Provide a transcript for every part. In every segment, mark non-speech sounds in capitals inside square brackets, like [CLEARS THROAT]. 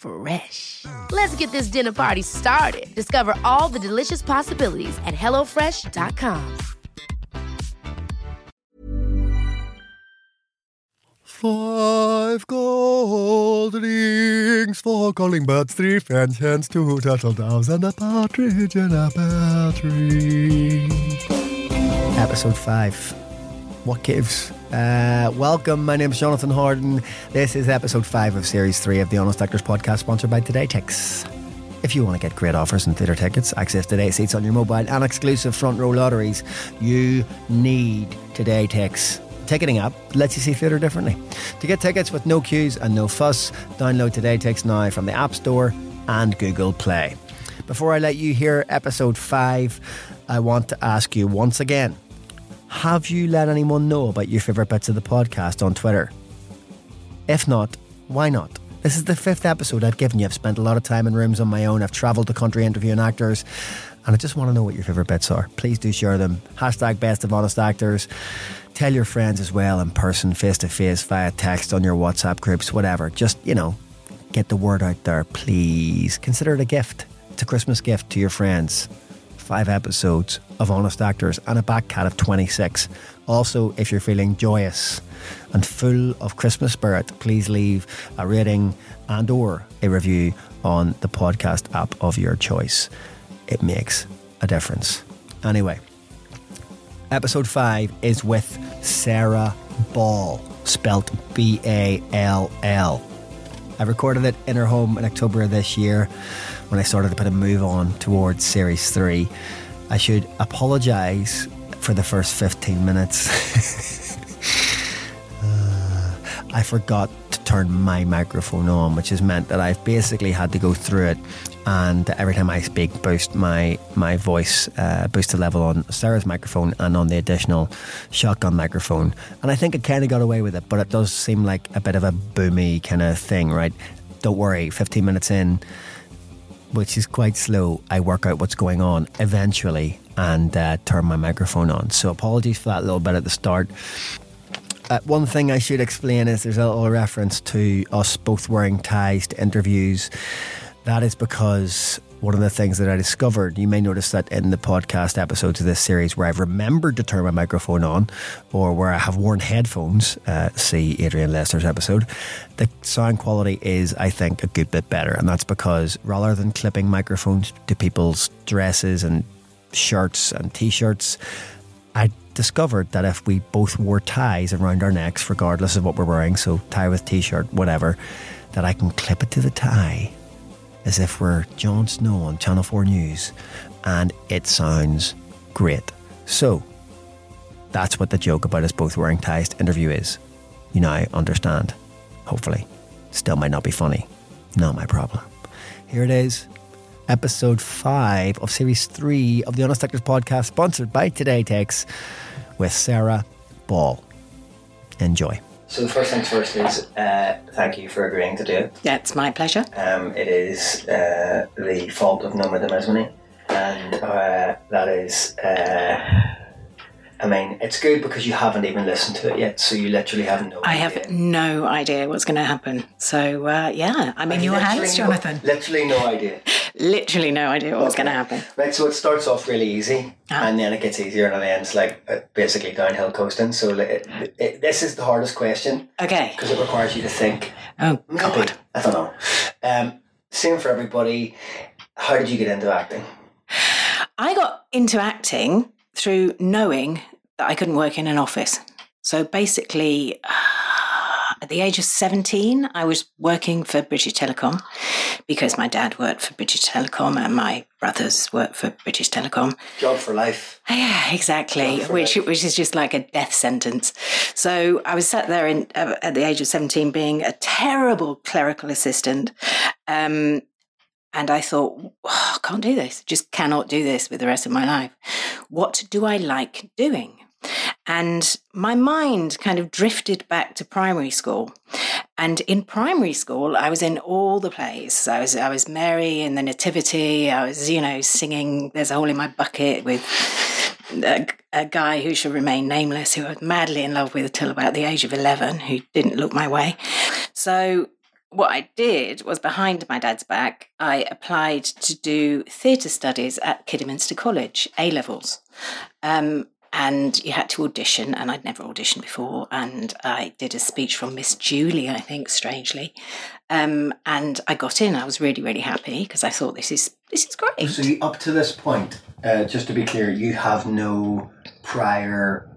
Fresh. Let's get this dinner party started. Discover all the delicious possibilities at hellofresh.com. Five gold rings, four calling birds, three fence hens, two turtle doves, and a partridge in a pear tree. Episode 5. What gives? Uh, welcome, my name is Jonathan Harden. This is episode 5 of series 3 of the Honest Actors podcast, sponsored by TodayTix. If you want to get great offers and theatre tickets, access today seats on your mobile, and exclusive front row lotteries, you need TodayTix ticketing app lets you see theatre differently. To get tickets with no queues and no fuss, download TodayTix now from the App Store and Google Play. Before I let you hear episode 5, I want to ask you once again have you let anyone know about your favourite bits of the podcast on Twitter? If not, why not? This is the fifth episode I've given you. I've spent a lot of time in rooms on my own. I've travelled the country interviewing actors, and I just want to know what your favourite bits are. Please do share them. Hashtag best of honest actors. Tell your friends as well in person, face to face, via text, on your WhatsApp groups, whatever. Just, you know, get the word out there, please. Consider it a gift. It's a Christmas gift to your friends. Five episodes of Honest Actors and a back cat of 26. Also, if you're feeling joyous and full of Christmas spirit, please leave a rating and or a review on the podcast app of your choice. It makes a difference. Anyway, episode 5 is with Sarah Ball, spelt B A L L. I recorded it in her home in October of this year when I started to put a move on towards series 3. I should apologise for the first 15 minutes. [LAUGHS] uh, I forgot to turn my microphone on, which has meant that I've basically had to go through it and every time I speak, boost my my voice, uh, boost the level on Sarah's microphone and on the additional shotgun microphone. And I think I kind of got away with it, but it does seem like a bit of a boomy kind of thing, right? Don't worry, 15 minutes in, which is quite slow, I work out what's going on eventually and uh, turn my microphone on. So apologies for that little bit at the start. Uh, one thing I should explain is there's a little reference to us both wearing ties to interviews. That is because one of the things that I discovered, you may notice that in the podcast episodes of this series where I've remembered to turn my microphone on or where I have worn headphones, uh, see Adrian Lester's episode, the sound quality is, I think, a good bit better. And that's because rather than clipping microphones to people's dresses and shirts and t shirts, I discovered that if we both wore ties around our necks, regardless of what we're wearing, so tie with t shirt, whatever, that I can clip it to the tie as if we're Jon Snow on Channel 4 News, and it sounds great. So, that's what the joke about us both wearing ties interview is. You now understand. Hopefully. Still might not be funny. Not my problem. Here it is. Episode 5 of Series 3 of the Honest Actors podcast, sponsored by TodayTix, with Sarah Ball. Enjoy. So the first things first is uh, thank you for agreeing to do it. That's my pleasure. Um, it is uh, the fault of Noma Dumezweni, and uh, that is. Uh, I mean, it's good because you haven't even listened to it yet, so you literally have no. I idea. have no idea what's going to happen. So uh, yeah, I'm in your hands, no- Jonathan. literally no idea. Literally no idea what's Okay. going to happen. Right, so it starts off really easy, Ah. and then it gets easier, and it ends like uh, basically downhill coasting. So it, it, this is the hardest question Okay. because it requires you to think. Oh Maybe. God. I don't know. Um, same for everybody. How did you get into acting? I got into acting through knowing that I couldn't work in an office. So basically, at the age of 17, I was working for British Telecom because my dad worked for British Telecom and my brothers worked for British Telecom. Job for life. Yeah, exactly. Which life. which is just like a death sentence. So I was sat there in, uh, at the age of 17 being a terrible clerical assistant. Um, and I thought, "Oh, I can't do this. Just cannot do this with the rest of my life. What do I like doing? And my mind kind of drifted back to primary school. And in primary school, I was in all the plays. I was I was Mary in the Nativity. I was, you know, singing "There's a Hole in My Bucket" with a, a guy who should remain nameless, who I was madly in love with till about the age of eleven, who didn't look my way. So what I did was behind my dad's back, I applied to do theatre studies at Kidderminster College, A levels. Um, and you had to audition, and I'd never auditioned before. And I did a speech from Miss Julie, I think, strangely. Um, and I got in. I was really, really happy because I thought this is this is great. So you, up to this point, uh, just to be clear, you have no prior.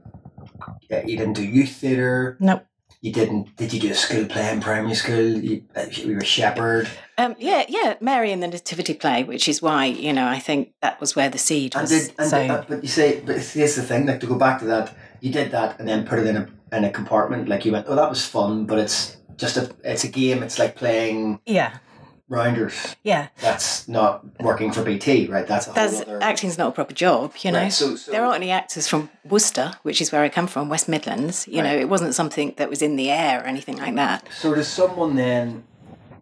Uh, you didn't do youth theatre. Nope. You didn't. Did you do a school play in primary school? You, uh, you were a shepherd. Um, yeah, yeah, Mary in the Nativity play, which is why you know I think that was where the seed And did, and so did, uh, but you say, but here's the thing. Like to go back to that, you did that and then put it in a in a compartment. Like you went, oh, that was fun, but it's just a it's a game. It's like playing yeah, rounders. yeah. That's not working for BT, right? That's That's other. acting's not a proper job, you know. Right, so- so- there aren't any actors from Worcester, which is where I come from, West Midlands. You know, it wasn't something that was in the air or anything like that. So does someone then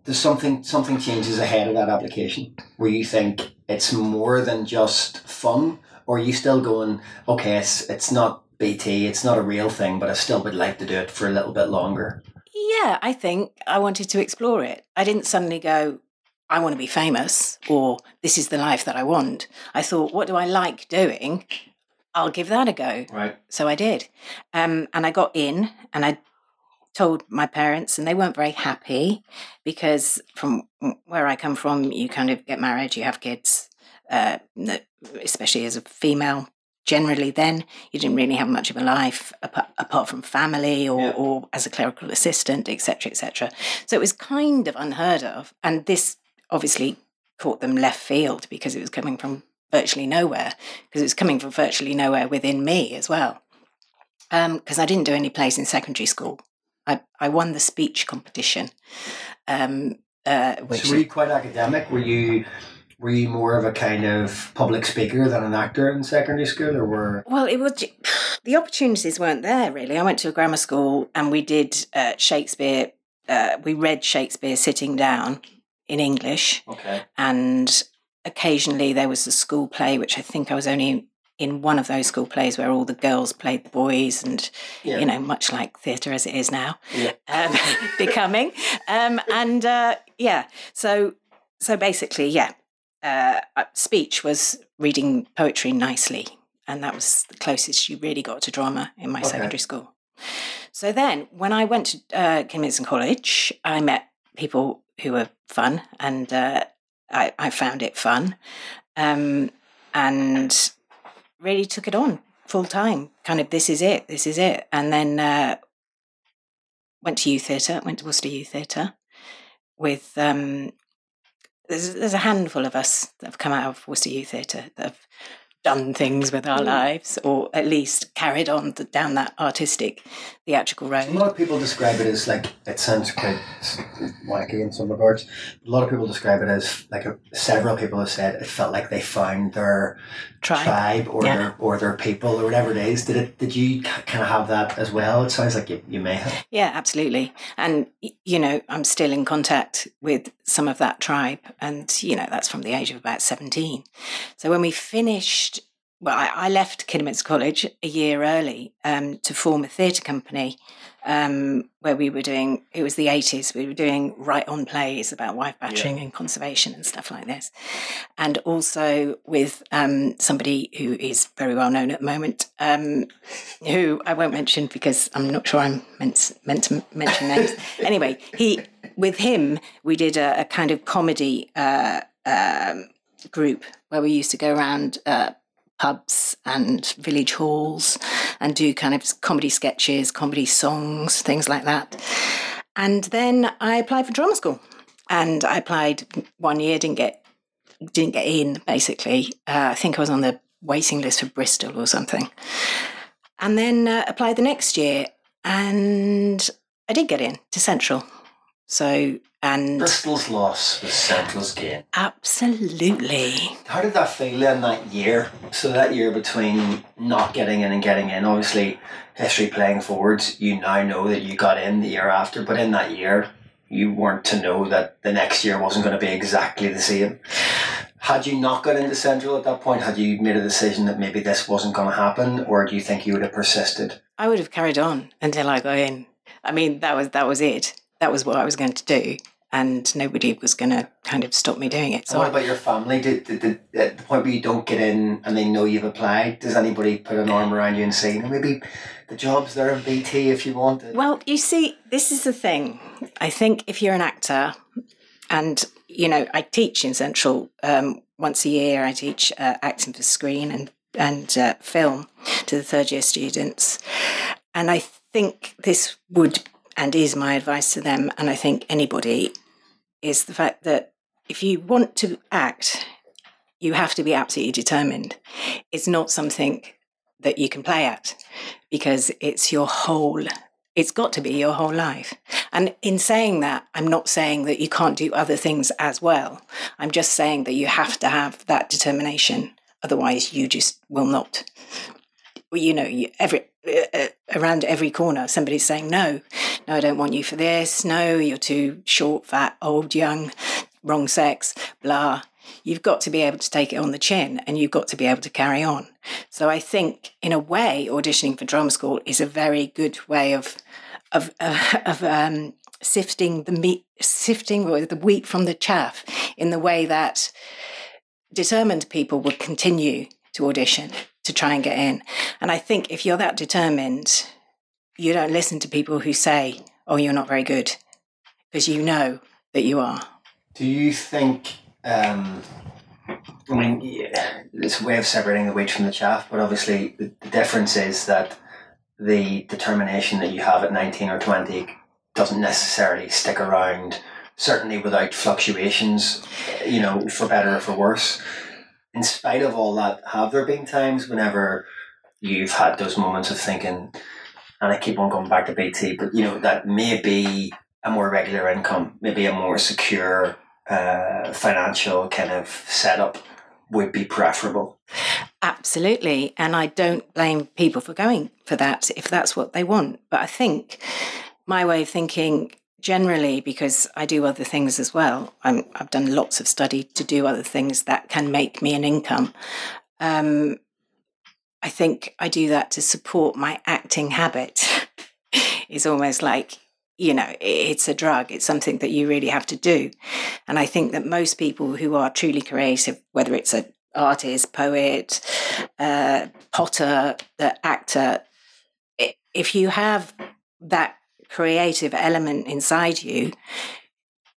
does something something changes ahead of that application where you think it's more than just fun, or are you still going, okay, it's it's not BT, it's not a real thing, but I still would like to do it for a little bit longer. Yeah, I think I wanted to explore it. I didn't suddenly go, I want to be famous or this is the life that I want. I thought, what do I like doing? I'll give that a go. Right. So I did. Um, and I got in and I told my parents, and they weren't very happy because from where I come from, you kind of get married, you have kids, uh, especially as a female. Generally, then you didn't really have much of a life apart, apart from family or, Yeah. or as a clerical assistant, etc., etc. So it was kind of unheard of, and this obviously caught them left field because it was coming from virtually nowhere, because it was coming from virtually nowhere within me as well because I didn't do any plays in secondary school. I, I won the speech competition. Um, uh, which So were you quite academic? Were you were you more of a kind of public speaker than an actor in secondary school, or were well, it was the opportunities weren't there really. I went to a grammar school and we did uh, Shakespeare. Uh, we read Shakespeare sitting down in English, okay? and occasionally there was a school play, which I think I was only in one of those school plays where all the girls played the boys, and Yeah. you know, much like theatre as it is now. Yeah. um, [LAUGHS] becoming. Um, and uh, yeah, so so basically, yeah, uh, uh, speech was reading poetry nicely, and that was the closest you really got to drama in my Okay. secondary school. So then, when I went to uh, Kidderminster College, I met people who were fun, and uh, I, I found it fun, um, and really took it on full time. Kind of, this is it, this is it, and then uh, went to youth theatre, went to Worcester Youth Theatre with. Um, there's, there's a handful of us that have come out of Worcester Youth Theatre that have done things with our mm. lives, or at least carried on the, down that artistic, theatrical road. A lot of people describe it as like it sounds quite wacky in some regards. A lot of people describe it as like a, several people have said it felt like they found their Tribe. tribe or Yeah. their or their people or whatever it is. Did it? Did you kind of have that as well? It sounds like you, you may have. Yeah, absolutely. And, you know, I'm still in contact with some of that tribe. And, you know, that's from the age of about 17. So when we finished, well, I, I left Kidderminster College a year early um, to form a theatre company um, where we were doing, it was the 80s, we were doing right on plays about wife battering and conservation and stuff like this. And also with um, somebody who is very well known at the moment, um, who I won't mention because I'm not sure I'm meant meant to mention names. [LAUGHS] anyway, he with him we did a, a kind of comedy uh, um, group where we used to go around uh, pubs and village halls and do kind of comedy sketches, comedy songs, things like that. And then I applied for drama school, and I applied one year, didn't get didn't get in. Basically, uh, I think I was on the waiting list for Bristol or something, and then uh, applied the next year, and I did get in to Central. So and Bristol's loss was Central's gain. absolutely, How did that feel in that year? So that year between not getting in and getting in, obviously history playing forwards, you now know that you got in the year after, but in that year you weren't to know that the next year wasn't going to be exactly the same. Had you not got into Central at that point, had you made a decision that maybe this wasn't going to happen, or do you think you would have persisted? I would have carried on until I got in. I mean, that was that was it. That was what I was going to do, and nobody was going to kind of stop me doing it. And So what about your family? Did, did, did, at the point where you don't get in and they know you've applied, does anybody put an arm around you and say, "No, maybe the job's there in BT if you want it? Well, you see, this is the thing. I think if you're an actor, and you know, I teach in Central um, once a year. I teach uh, acting for screen and and uh, film to the third year students, and I think this would and is my advice to them, and I think anybody is the fact that if you want to act, you have to be absolutely determined. It's not something that you can play at because it's your whole it's got to be your whole life. And in saying that i'm not saying that you can't do other things as well. I'm just saying that you have to have that determination. Otherwise you just will not you know every uh, uh, around every corner somebody's saying no no i don't want you for this. No you're too short fat old young wrong sex blah. You've got to be able to take it on the chin and you've got to be able to carry on. So I think, in a way, auditioning for drama school is a very good way of of uh, of um, sifting the meat, sifting the wheat from the chaff, in the way that determined people would continue to audition to try and get in. And I think if you're that determined, you don't listen to people who say, "Oh, you're not very good," because you know that you are. Do you think? Um, I mean, yeah, it's a way of separating the wheat from the chaff, but obviously the, the difference is that the determination that you have at nineteen or twenty doesn't necessarily stick around. Certainly, without fluctuations, you know, for better or for worse. In spite of all that, have there been times whenever you've had those moments of thinking, and I keep on going back to BT, but you know that maybe a more regular income, maybe a more secure uh, financial kind of setup would be preferable. Absolutely. And I don't blame people for going for that if that's what they want. But I think my way of thinking generally, because I do other things as well, I'm, I've done lots of study to do other things that can make me an income. Um, I think I do that to support my acting habit. [LAUGHS] it's almost like, you know, it's a drug. It's something that you really have to do. And I think that most people who are truly creative, whether it's an artist, poet, uh, potter, the actor, if you have that creative element inside you,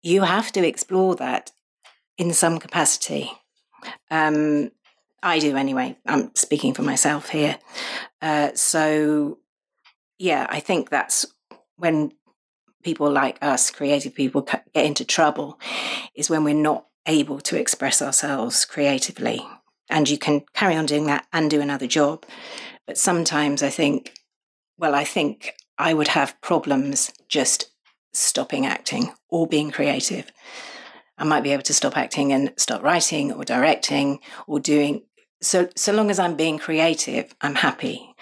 you have to explore that in some capacity. Um, I do anyway. I'm speaking for myself here. Uh, so, yeah, I think that's when people like us, creative people, get into trouble, is when we're not able to express ourselves creatively. And you can carry on doing that and do another job. But sometimes I think, well, I think I would have problems just stopping acting or being creative. I might be able to stop acting and start writing or directing or doing so so long as I'm being creative, I'm happy.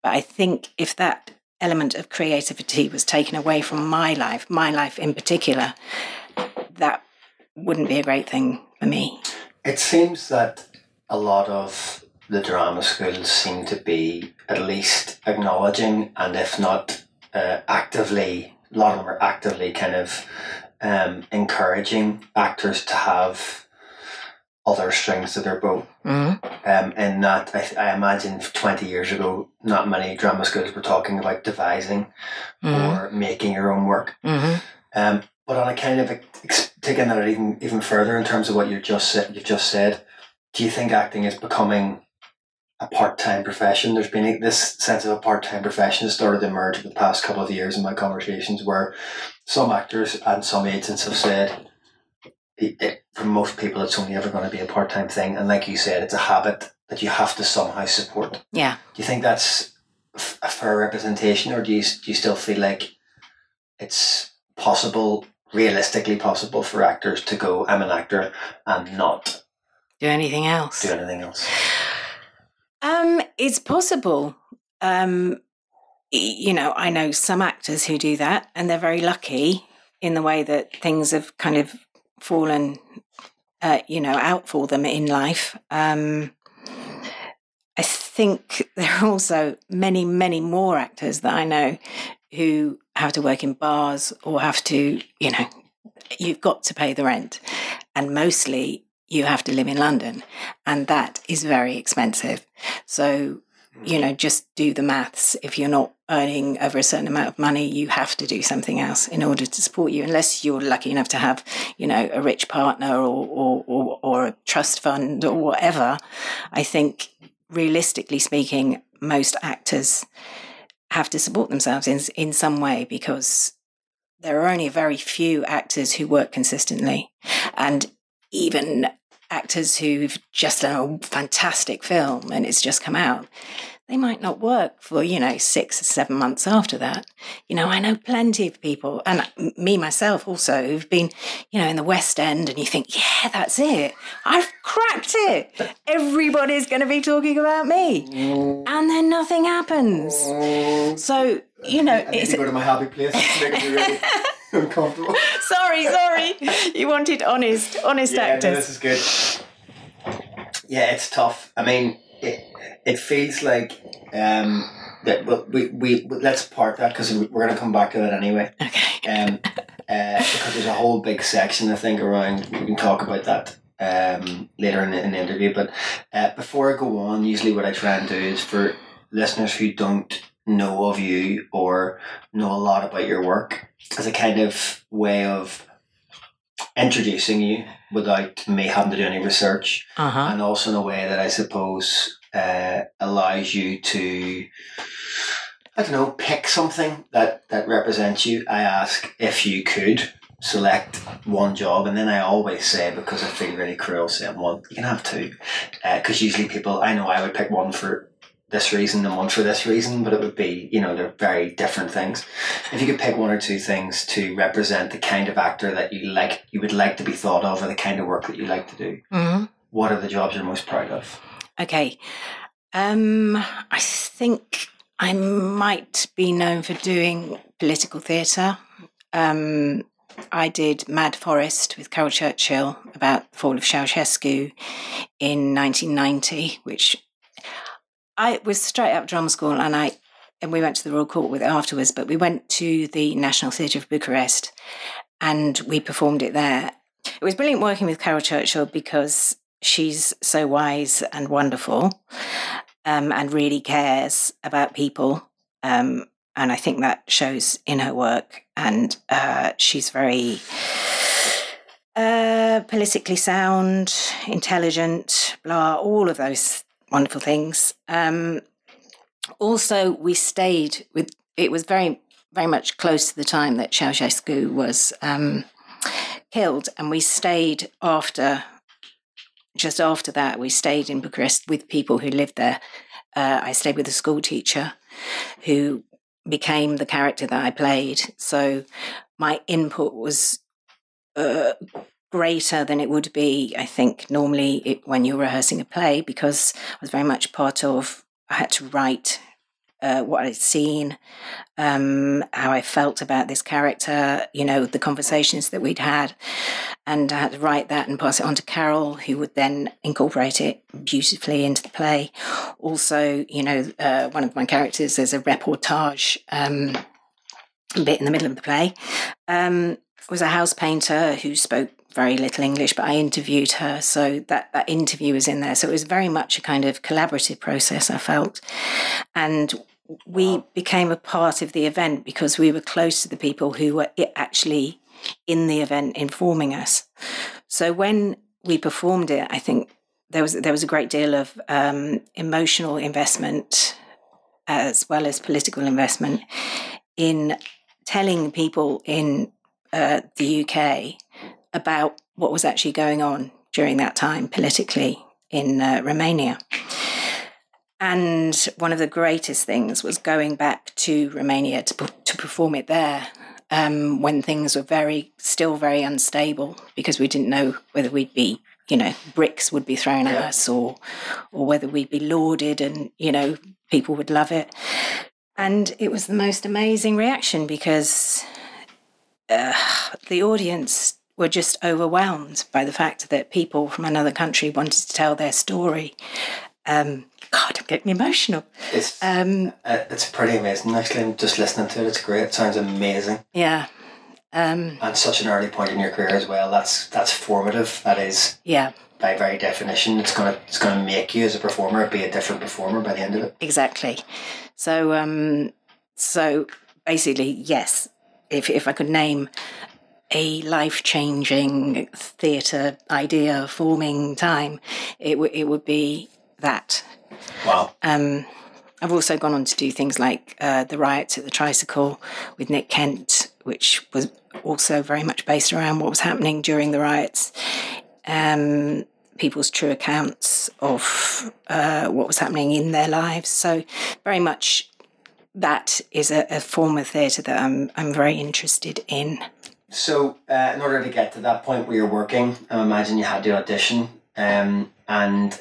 But I think if that element of creativity was taken away from my life, my life in particular, that wouldn't be a great thing for me. It seems that a lot of the drama schools seem to be at least acknowledging, and if not uh, actively, a lot of them are actively kind of um, encouraging actors to have other strings to their bow. Mm-hmm. Um, in that, I, I imagine 20 years ago, not many drama schools were talking about devising or making your own work. Mm-hmm. Um, but on a kind of ex- taking that even even further in terms of what you just said, you've just said, do you think acting is becoming a part time profession. There's been this sense of a part time profession has started to emerge over the past couple of years in my conversations where some actors and some agents have said, it, it, for most people, it's only ever going to be a part time thing. And like you said, it's a habit that you have to somehow support. Yeah. Do you think that's a fair representation, or do you, do you still feel like it's possible, realistically possible, for actors to go, I'm an actor, and not do anything else? Do anything else? Um, it's possible. Um, you know, I know some actors who do that, and they're very lucky in the way that things have kind of fallen, uh, you know, out for them in life. Um, I think [LAUGHS] there are also many, many more actors that I know who have to work in bars or have to, you know, you've got to pay the rent. And mostly you have to live in London, and that is very expensive. So, you mm-hmm. know, just do the maths. If you're not earning over a certain amount of money, you have to do something else in order to support you, unless you're lucky enough to have, you know, a rich partner or, or, or, or a trust fund or whatever. I think, realistically speaking, most actors have to support themselves in, in some way because there are only very few actors who work consistently. And even actors who've just done a fantastic film and it's just come out, they might not work for, you know, six or seven months after that. You know, I know plenty of people, and me myself also, who've been, you know, in the West End, and you think, yeah, that's it. I've cracked it. Everybody's going to be talking about me. And then nothing happens. So, you know, I need to go to my happy place. It's making me really [LAUGHS] uncomfortable. [LAUGHS] sorry, sorry. You wanted honest, honest yeah, actors. No, this is good. Yeah, it's tough. I mean, it, it feels like um, that. Well, we, we let's part that because we're going to come back to that anyway. Okay. Um, uh, because there's a whole big section I think around. We can talk about that um, later in the, in the interview. But uh, before I go on, usually what I try and do is for listeners who don't know of you or know a lot about your work as a kind of way of introducing you without me having to do any research Uh-huh. and also in a way that I suppose uh, allows you to I don't know pick something that that represents you. I ask if you could select one job, and then I always say because I feel really cruel saying one, you can have two, because usually people I know I would pick one for this reason and one for this reason, but it would be you know they're very different things. If you could pick one or two things to represent the kind of actor that you like, you would like to be thought of, or the kind of work that you like to do, hmm what are the jobs you're most proud of? Okay. Um, I think I might be known for doing political theatre. Um, I did Mad Forest with Caryl Churchill about the fall of Ceausescu in 1990, which I was straight up drama school and I and we went to the Royal Court with it afterwards, but we went to the National Theatre of Bucharest and we performed it there. It was brilliant working with Caryl Churchill because she's so wise and wonderful um, and really cares about people. Um, and I think that shows in her work. And uh, she's very uh, politically sound, intelligent, blah, all of those wonderful things. Um, also, we stayed with, it was very, very much close to the time that Ceausescu was um, killed. And we stayed after just after that, we stayed in Bucharest with people who lived there. Uh, I stayed with a school teacher who became the character that I played. So my input was uh, greater than it would be, I think, normally it, when you're rehearsing a play, because I was very much part of, I had to write uh, what I'd seen, um, how I felt about this character, you know, the conversations that we'd had. And I had to write that and pass it on to Caryl, who would then incorporate it beautifully into the play. Also, you know, uh, one of my characters, there's a reportage um, bit in the middle of the play, um, was a house painter who spoke very little English, but I interviewed her. So that, that interview was in there. So it was very much a kind of collaborative process, I felt. And we became a part of the event because we were close to the people who were actually in the event informing us. So when we performed it, I think there was there was a great deal of um, emotional investment as well as political investment in telling people in uh, the UK about what was actually going on during that time politically in uh, Romania. And one of the greatest things was going back to Romania to, to perform it there um, when things were very, still very unstable because we didn't know whether we'd be, you know, bricks would be thrown at us or, or whether we'd be lauded and, you know, people would love it. And it was the most amazing reaction because uh, the audience were just overwhelmed by the fact that people from another country wanted to tell their story. Um, God, I'm getting emotional. It's Um, uh, it's pretty amazing. Actually, I'm just listening to it. It's great. It sounds amazing, yeah. Um, and such an early point in your career as well. That's that's formative. That is yeah, by very definition. It's gonna it's gonna make you as a performer be a different performer by the end of it. exactly. So, um, so basically, yes. If if I could name a life changing theatre idea forming time, it would it would be that. Wow. Um, I've also gone on to do things like uh, the riots at the Tricycle with Nick Kent, which was also very much based around what was happening during the riots. Um, people's true accounts of uh, what was happening in their lives. So, very much that is a, a form of theatre that I'm, I'm very interested in. So, uh, in order to get to that point where you're working, I imagine you had to audition, um, and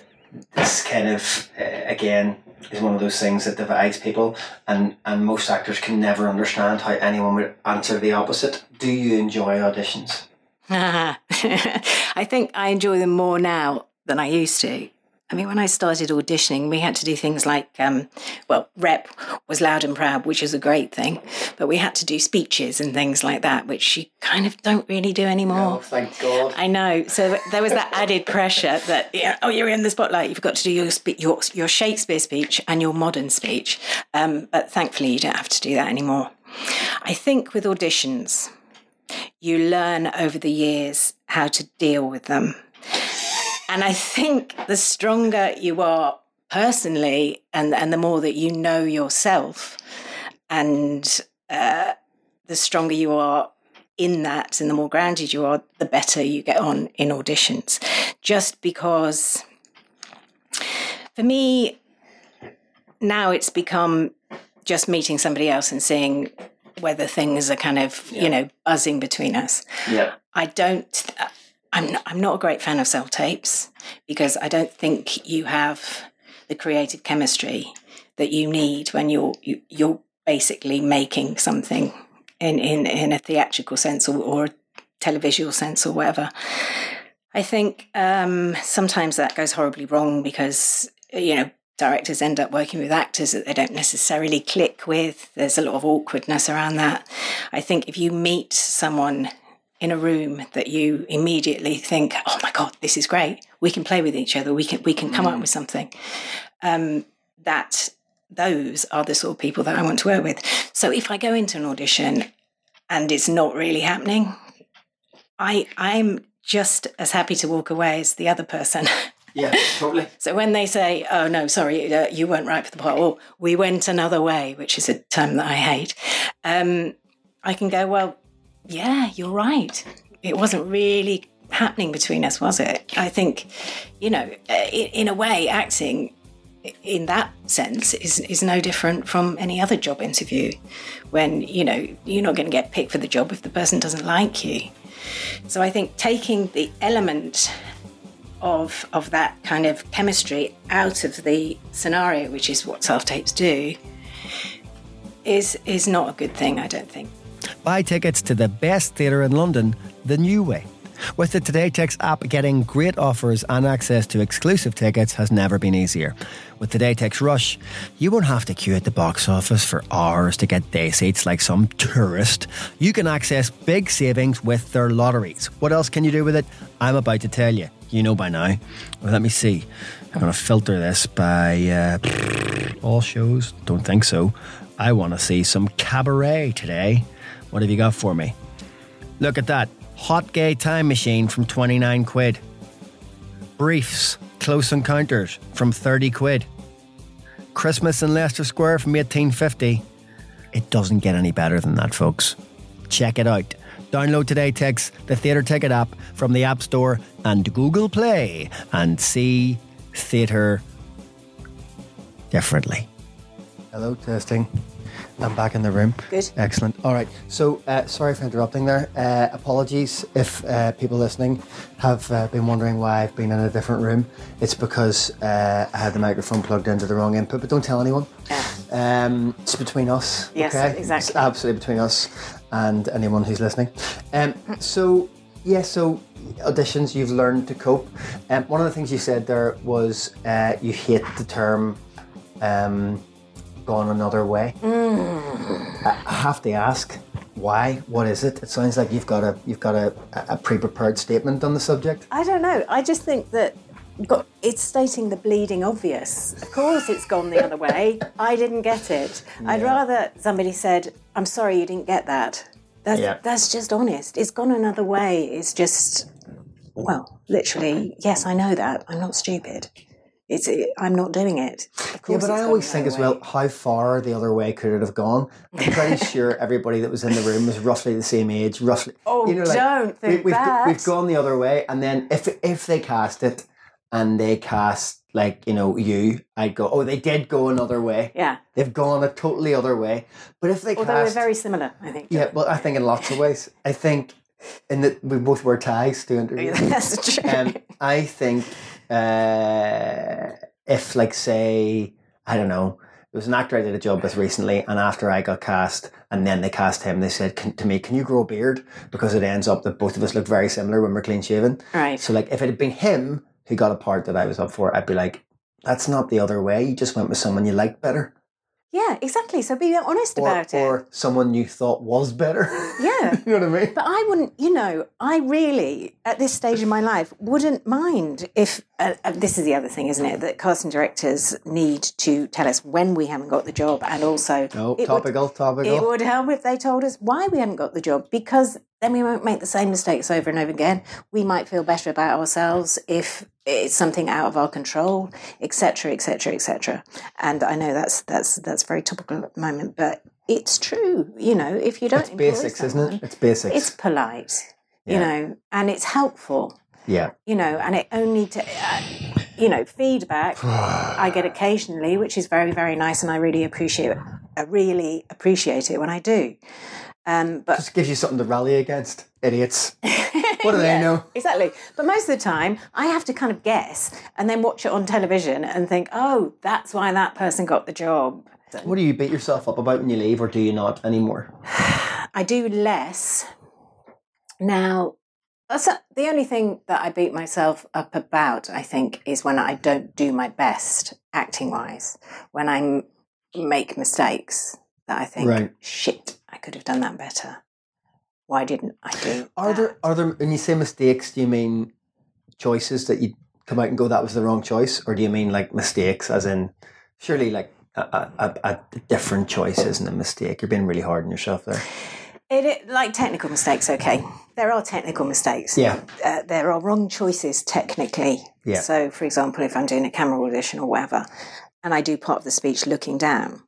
this kind of uh, again is one of those things that divides people, and and most actors can never understand how anyone would answer the opposite. Do you enjoy auditions? [LAUGHS] I think I enjoy them more now than I used to. I mean, when I started auditioning, we had to do things like, um, well, rep was loud and proud, which is a great thing, but we had to do speeches and things like that, which you kind of don't really do anymore. Oh, thank God. I know. So there was that added pressure that know, oh, you're in the spotlight. You've got to do your spe- your your Shakespeare speech and your modern speech. Um, but thankfully, you don't have to do that anymore. I think with auditions, you learn over the years how to deal with them, and I think the stronger you are personally, and and the more that you know yourself, and uh, the stronger you are in that and the more grounded you are, the better you get on in auditions. Just because for me, now it's become just meeting somebody else and seeing whether things are kind of, you know, buzzing between us. Yeah. I don't. I'm not, I'm not a great fan of self tapes because I don't think you have the creative chemistry that you need when you're you, you're basically making something in in, in a theatrical sense or, or a televisual sense or whatever. I think um, sometimes that goes horribly wrong because you know directors end up working with actors that they don't necessarily click with. There's a lot of awkwardness around that. I think if you meet someone in a room that you immediately think, "Oh my god, this is great. We can play with each other. We can we can come up with something." Um, that those are the sort of people that I want to work with. So if I go into an audition and it's not really happening, I I'm just as happy to walk away as the other person. Yeah, totally. [LAUGHS] So when they say, "Oh no, sorry, uh, you weren't right for the part," or "We went another way," which is a term that I hate, um, I can go, "Well, yeah, you're right. It wasn't really happening between us, was it?" I think, you know, uh, in, in a way, acting in that sense is is no different from any other job interview. When you know you're not going to get picked for the job if the person doesn't like you. So I think taking the element of of that kind of chemistry out of the scenario, which is what self tapes do, is is not a good thing. I don't think. Buy tickets to the best theatre in London the new way. With the Today app, getting great offers and access to exclusive tickets has never been easier. With Today Rush, you won't have to queue at the box office for hours to get day seats like some tourist. You can access big savings with their lotteries. What else can you do with it? I'm about to tell you. You know by now. Well, let me see. I'm going to filter this by uh, all shows. Don't think so. I want to see some cabaret today. What have you got for me? Look at that. Hot gay time machine from 29 quid. Briefs, Close Encounters from 30 quid. Christmas in Leicester Square from 1850. It doesn't get any better than that, folks. Check it out. Download TodayTix, the Theatre Ticket app from the App Store and Google Play and see theatre differently. Hello, testing. I'm back in the room. Good. Excellent. All right. So, uh, sorry for interrupting there. Uh, apologies if uh, people listening have uh, been wondering why I've been in a different room. It's because uh, I had the microphone plugged into the wrong input, but don't tell anyone. Um, it's between us. Yes, okay? exactly. It's absolutely between us and anyone who's listening. Um, so, yeah, so auditions, you've learned to cope. Um, one of the things you said there was uh, you hate the term um, gone another way. I I have to ask why. What is it? It sounds like you've got a you've got a, a pre-prepared statement on the subject. I don't know. I just think that got, it's stating the bleeding obvious. Of course, it's gone the other way. I didn't get it. I'd rather somebody said, "I'm sorry, you didn't get that." That's, Yeah. that's just honest. It's gone another way. It's just, well, literally, yes, I know that. I'm not stupid. It's I'm not doing it. Yeah, but I always think as well, how far the other way could it have gone? I'm pretty [LAUGHS] sure everybody that was in the room was roughly the same age, roughly. Oh, you know, like, don't think we, we've, that. We've gone the other way, and then if if they cast it, and they cast like you know you, I'd go, oh, they did go another way. Yeah. They've gone a totally other way. But if they Although we're very similar, I think. yeah, well, I think in lots of ways, I think in that we both wear ties to interview. [LAUGHS] That's true. Um, I think uh, if, like, say, I don't know, there was an actor I did a job with recently, and after I got cast, and then they cast him, they said can, to me, "Can you grow a beard?" Because it ends up that both of us look very similar when we're clean shaven. right. So, like, if it had been him who got a part that I was up for, I'd be like, "That's not the other way. You just went with someone you liked better, yeah, exactly. So be honest or, about it. or someone you thought was better." [LAUGHS] Yeah. you know what I mean? But I wouldn't, you know, I really, at this stage of my life, wouldn't mind if, uh, uh, this is the other thing, isn't it, that casting directors need to tell us when we haven't got the job and also. No, it would- topical, topical. It would help if they told us why we hadn't got the job because then we won't make the same mistakes over and over again. We might feel better about ourselves if it's something out of our control, etc., etc., etc. And I know that's that's that's very topical at the moment, but it's true. You know, if you don't, it's basics, isn't it? It's basics. It's polite, you know, and it's helpful, yeah. you know, and it only to. Uh, you know, feedback [SIGHS] I get occasionally, which is very, very nice, and I really appreciate it. I really appreciate it when I do. Um, but Just gives you something to rally against. Idiots. [LAUGHS] What do they know? Exactly. But most of the time, I have to kind of guess and then watch it on television and think, oh, that's why that person got the job. What do you beat yourself up about when you leave, or do you not anymore? [SIGHS] I do less now. That's a- the only thing that I beat myself up about, I think, is when I don't do my best acting wise, when I make mistakes that I think, Right. shit, I could have done that better. Why didn't I do? Are that? there are there when you say mistakes, do you mean choices that you come out and go that was the wrong choice, or do you mean like mistakes, as in surely like a, a, a, a different choice isn't a mistake? You're being really hard on yourself there. It, it like technical mistakes. Okay, there are technical mistakes. Yeah. uh, there are wrong choices technically. Yeah. So, for example, if I'm doing a camera audition or whatever, and I do part of the speech looking down,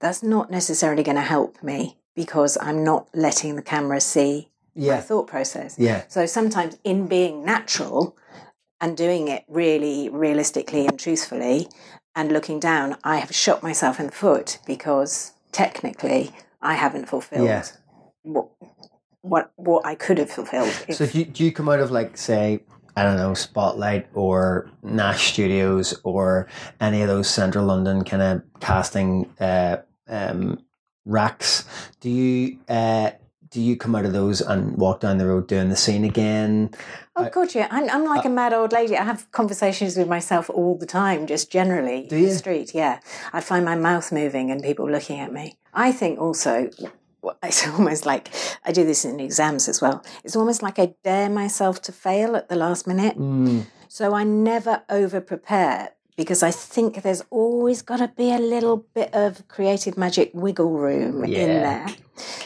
that's not necessarily going to help me because I'm not letting the camera see my thought process. Yeah. So sometimes, in being natural and doing it really realistically and truthfully, and looking down, I have shot myself in the foot because technically I haven't fulfilled Yeah. what what what I could have fulfilled. If, So do you, do you come out of like say I don't know Spotlight or Nash Studios or any of those Central London kind of casting uh, um, racks? Do you uh, do you come out of those and walk down the road doing the scene again? oh god, yeah, I'm, I'm like a mad old lady. I have conversations with myself all the time, just generally Do in the street. Yeah, I find my mouth moving and people looking at me. I think also. [LAUGHS] It's almost like I do this in exams as well. It's almost like I dare myself to fail at the last minute. Mm, So I never over prepare because I think there's always got to be a little bit of creative magic wiggle room in there.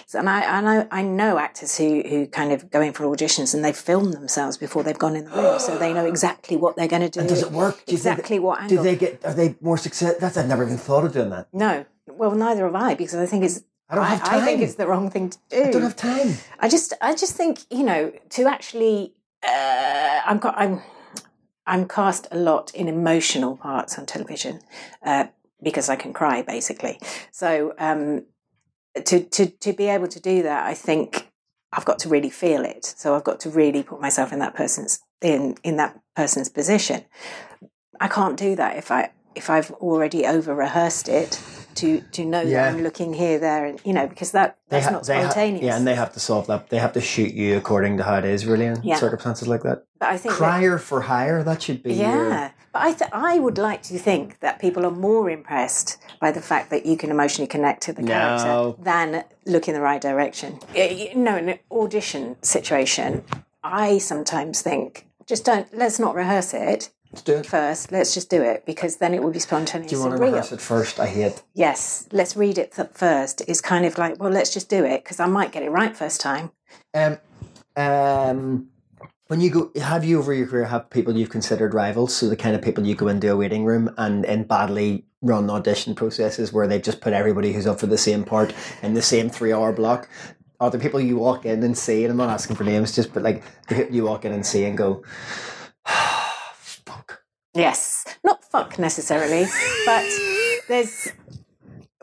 So, and I, I know I know actors who who kind of go in for auditions and they film themselves before they've gone in the room, so they know exactly what they're going to do. And does it work? Do exactly that- what Do they get? Are they more success? That's I've never even thought of doing that. No, well, neither have I because I think it's. I don't have time. I think it's the wrong thing to do. I don't have time. I just, I just think you know to actually, uh, I'm, I'm, I'm cast a lot in emotional parts on television uh, because I can cry basically. So um, to to to be able to do that, I think I've got to really feel it. So I've got to really put myself in that person's in in that person's position. I can't do that if I if I've already over rehearsed it to to know Yeah. that I'm looking here, there, and you know because that that's ha- not they ha- spontaneous. yeah, and they have to solve that. They have to shoot you according to how it is, really, in Yeah. circumstances like that. but I think that- for hire. That should be. your- Yeah, but I th- I would like to think that people are more impressed by the fact that you can emotionally connect to the No. character than look in the right direction. Y- y- No, in an audition situation, I sometimes think just don't. Let's not rehearse it Let's do it. first. Let's just do it because then it will be spontaneous Do you want to real. rehearse it first? I hate. Yes, let's read it th- first. It's kind of like, well, let's just do it because I might get it right first time. Um, um, when you go, have you over your career have people you've considered rivals? So the kind of people you go into a waiting room and in badly run audition processes where they just put everybody who's up for the same part in the same three hour block. Are there people you walk in and see? And I'm not asking for names, just but like the people you walk in and see and go. Yes, not fuck necessarily, but there's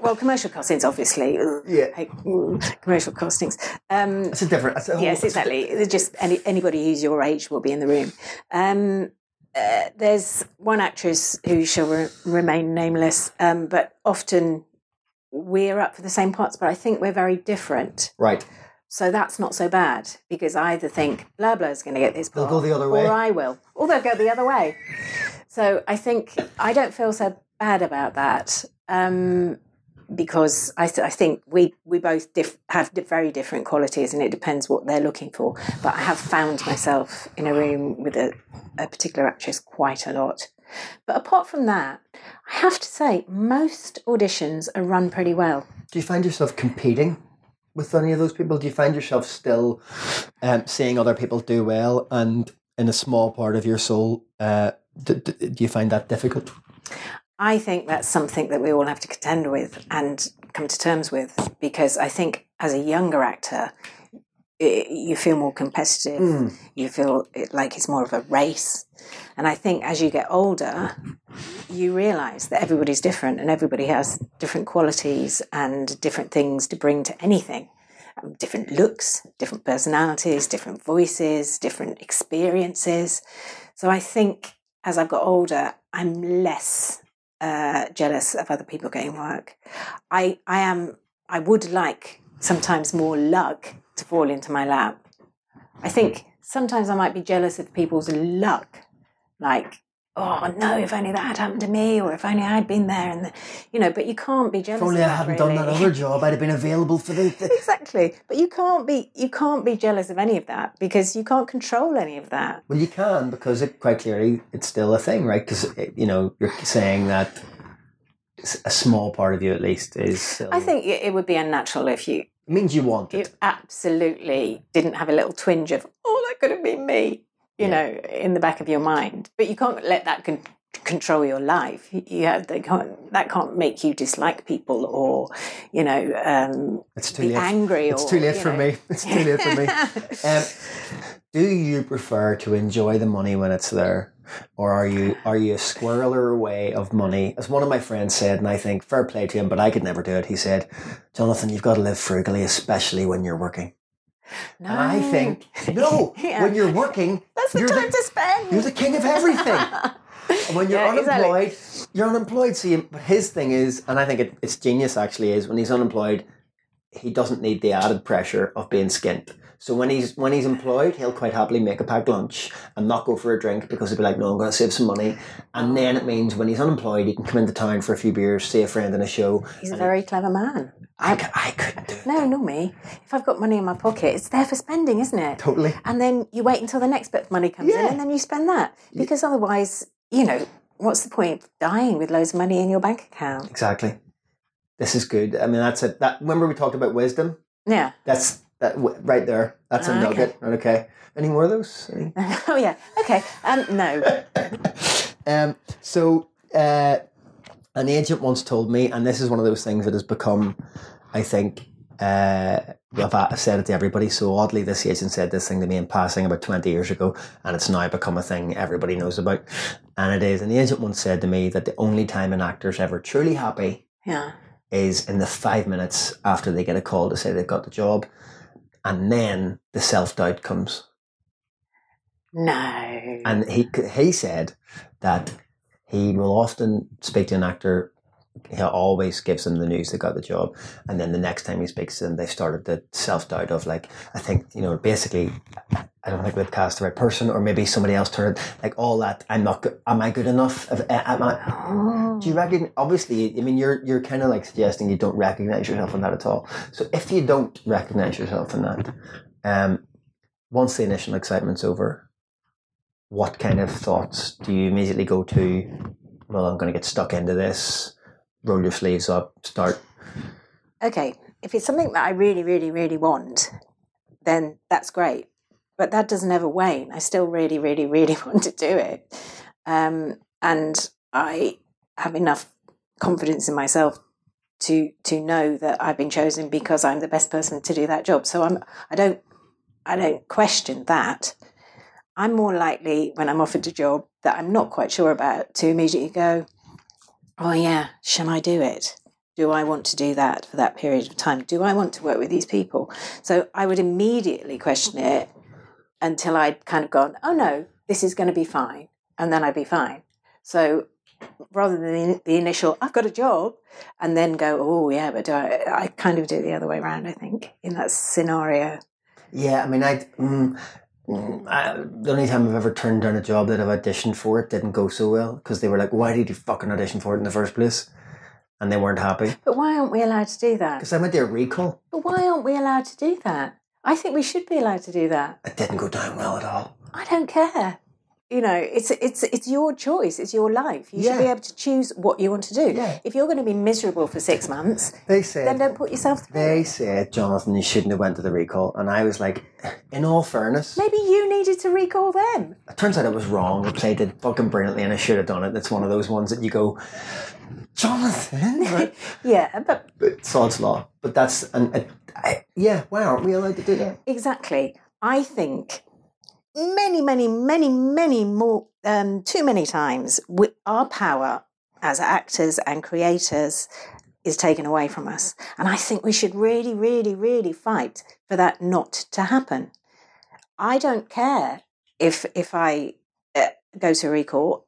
well, commercial costings obviously. Yeah. hate, mm, commercial costings. Um, It's a different. It's a whole- yes, exactly. They're Just any, anybody who's your age will be in the room. Um, uh, there's one actress who shall re- remain nameless, um, but often we're up for the same parts, but I think we're very different. Right. So that's not so bad because I either think blah blah is going to get this They'll go the other way. or I will, or they'll go the other way. So I think I don't feel so bad about that um, because I, th- I think we we both diff- have di- very different qualities, and it depends what they're looking for. But I have found myself in a room with a, a particular actress quite a lot. But apart from that, I have to say most auditions are run pretty well. Do you find yourself competing with any of those people? Do you find yourself still um, seeing other people do well, and in a small part of your soul, uh, d- d- do you find that difficult? I think that's something that we all have to contend with and come to terms with because I think as a younger actor, i you feel more competitive. You feel it, like it's more of a race. And I think as you get older, you realize that everybody's different and everybody has different qualities and different things to bring to anything. Um, different looks, different personalities, different voices, different experiences. So I think as I've got older, I'm less uh, jealous of other people getting work. I I am I would like sometimes more luck to fall into my lap. I think sometimes I might be jealous of people's luck, like oh no, if only that had happened to me, or if only I'd been there, and the, you know. But you can't be jealous. If only of I hadn't done that other job, I'd have been available for the. the [LAUGHS] exactly. But you can't be you can't be jealous of any of that because you can't control any of that. well, you can because it quite clearly it's still a thing, right? Because you know you're saying that a small part of you, at least, is. Still, I think it would be unnatural if you it means you want you it. absolutely didn't have a little twinge of oh that could have been me you know in the back of your mind but you can't let that con- control your life you have they can't that can't make you dislike people or you know um It's too be late. angry It's or, too late for know. me. [LAUGHS] It's too late for me. [LAUGHS] Um, do you prefer to enjoy the money when it's there, or are you are you a squirreler away of money? As one of my friends said, and I think fair play to him, but I could never do it. He said, "Jonathan, you've got to live frugally, especially when you're working." No. And I think [LAUGHS] no, Yeah. when you're working, that's the you're time to spend you're the king of everything. And [LAUGHS] when you're Yeah, exactly. unemployed, you're unemployed. But his thing is, and I think it, it's genius actually, is when he's unemployed, he doesn't need the added pressure of being skint. So when he's when he's employed, he'll quite happily make a packed lunch and not go for a drink because he'll be like, "No, I'm going to save some money." And then it means when he's unemployed, he can come into town for a few beers, see a friend in a show. he's a very clever man I, c- I couldn't do it. no not me if i've got money in my pocket it's there for spending isn't it Totally. and then you wait until the next bit of money comes in and then you spend that because otherwise you know what's the point of dying with loads of money in your bank account? Exactly. This is good. I mean, that's it. That remember we talked about wisdom. Yeah. That's that right there. That's a Ah, okay. nugget. Okay. Any more of those? Any? [LAUGHS] oh yeah. Okay. Um, no. [LAUGHS] Um, so, uh, an agent once told me, and this is one of those things that has become, I think, uh, I've said it to everybody. So oddly, this agent said this thing to me in passing about 20 years ago, and it's now become a thing everybody knows about. And it is, an agent once said to me that the only time an actor's ever truly happy Yeah. is in the five minutes after they get a call to say they've got the job. And then the self doubt comes. No. And he he said that he will often speak to an actor. He always gives them the news they got the job, and then the next time he speaks to them, they started the self doubt of like, I think you know, basically, I don't think we've cast the right person, or maybe somebody else turned like all that. I'm not. good. Am I good enough? Am I, do you recognize? Obviously, I mean, you're you're kind of like suggesting you don't recognize yourself in that at all. So if you don't recognize yourself in that, um, once the initial excitement's over, what kind of thoughts do you immediately go to? Well, I'm going to get stuck into this. Roll your sleeves up. Start. okay, if it's something that I really, really, really want, then that's great. But that doesn't ever wane. I still really, really, really [LAUGHS] want to do it. Um, and I have enough confidence in myself to to know that I've been chosen because I'm the best person to do that job. So I'm I don't I don't question that. I'm more likely when I'm offered a job that I'm not quite sure about to immediately go, Oh yeah, shall I do it? Do I want to do that for that period of time? Do I want to work with these people? So I would immediately question it until I'd kind of gone, oh no, this is going to be fine. And then I'd be fine. So rather than the, initial, I've got a job, and then go, oh yeah, but do I, I kind of do it the other way around, I think, in that scenario. Yeah, I mean, I. Mm, mm, Mm-hmm. I, the only time I've ever turned down a job that I've auditioned for it didn't go so well because they were like, "Why did you fucking audition for it in the first place?" And they weren't happy But why aren't we allowed to do that? because I went a recall. But why aren't we allowed to do that? I think we should be allowed to do that. It didn't go down well at all. I don't care. You know, it's it's it's your choice. It's your life. You should be able to choose what you want to do. Yeah. If you're going to be miserable for six months, They then don't put yourself through. they said, Jonathan, you shouldn't have went to the recall, and I was like, in all fairness, Maybe you needed to recall them. it turns out I was wrong. I played it fucking brilliantly, and I should have done it. It's one of those ones that you go, Jonathan, [LAUGHS] right? Yeah, but but sod's law. But that's and yeah, why aren't we allowed to do that? exactly. I think many, many, many, many more, um, too many times, we, our power as actors and creators is taken away from us. And I think we should really, really, really fight for that not to happen. I don't care if if I uh, go to a recall.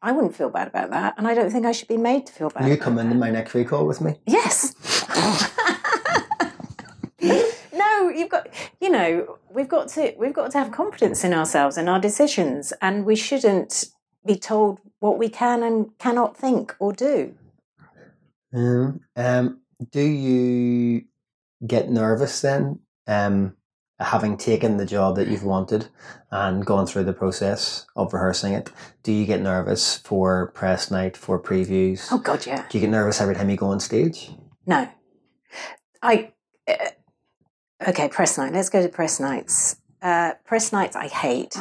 I wouldn't feel bad about that, and I don't think I should be made to feel bad. Will you come that. into my next recall with me? Yes. [LAUGHS] you've got you know, we've got to we've got to have confidence in ourselves and our decisions and we shouldn't be told what we can and cannot think or do. Um, um, do you get nervous then, um, having taken the job that you've wanted and gone through the process of rehearsing it? Do you get nervous for press night, for previews? Oh god, yeah. Do you get nervous every time you go on stage? No. I uh, Okay, press night. Let's go to press nights. Uh, press nights I hate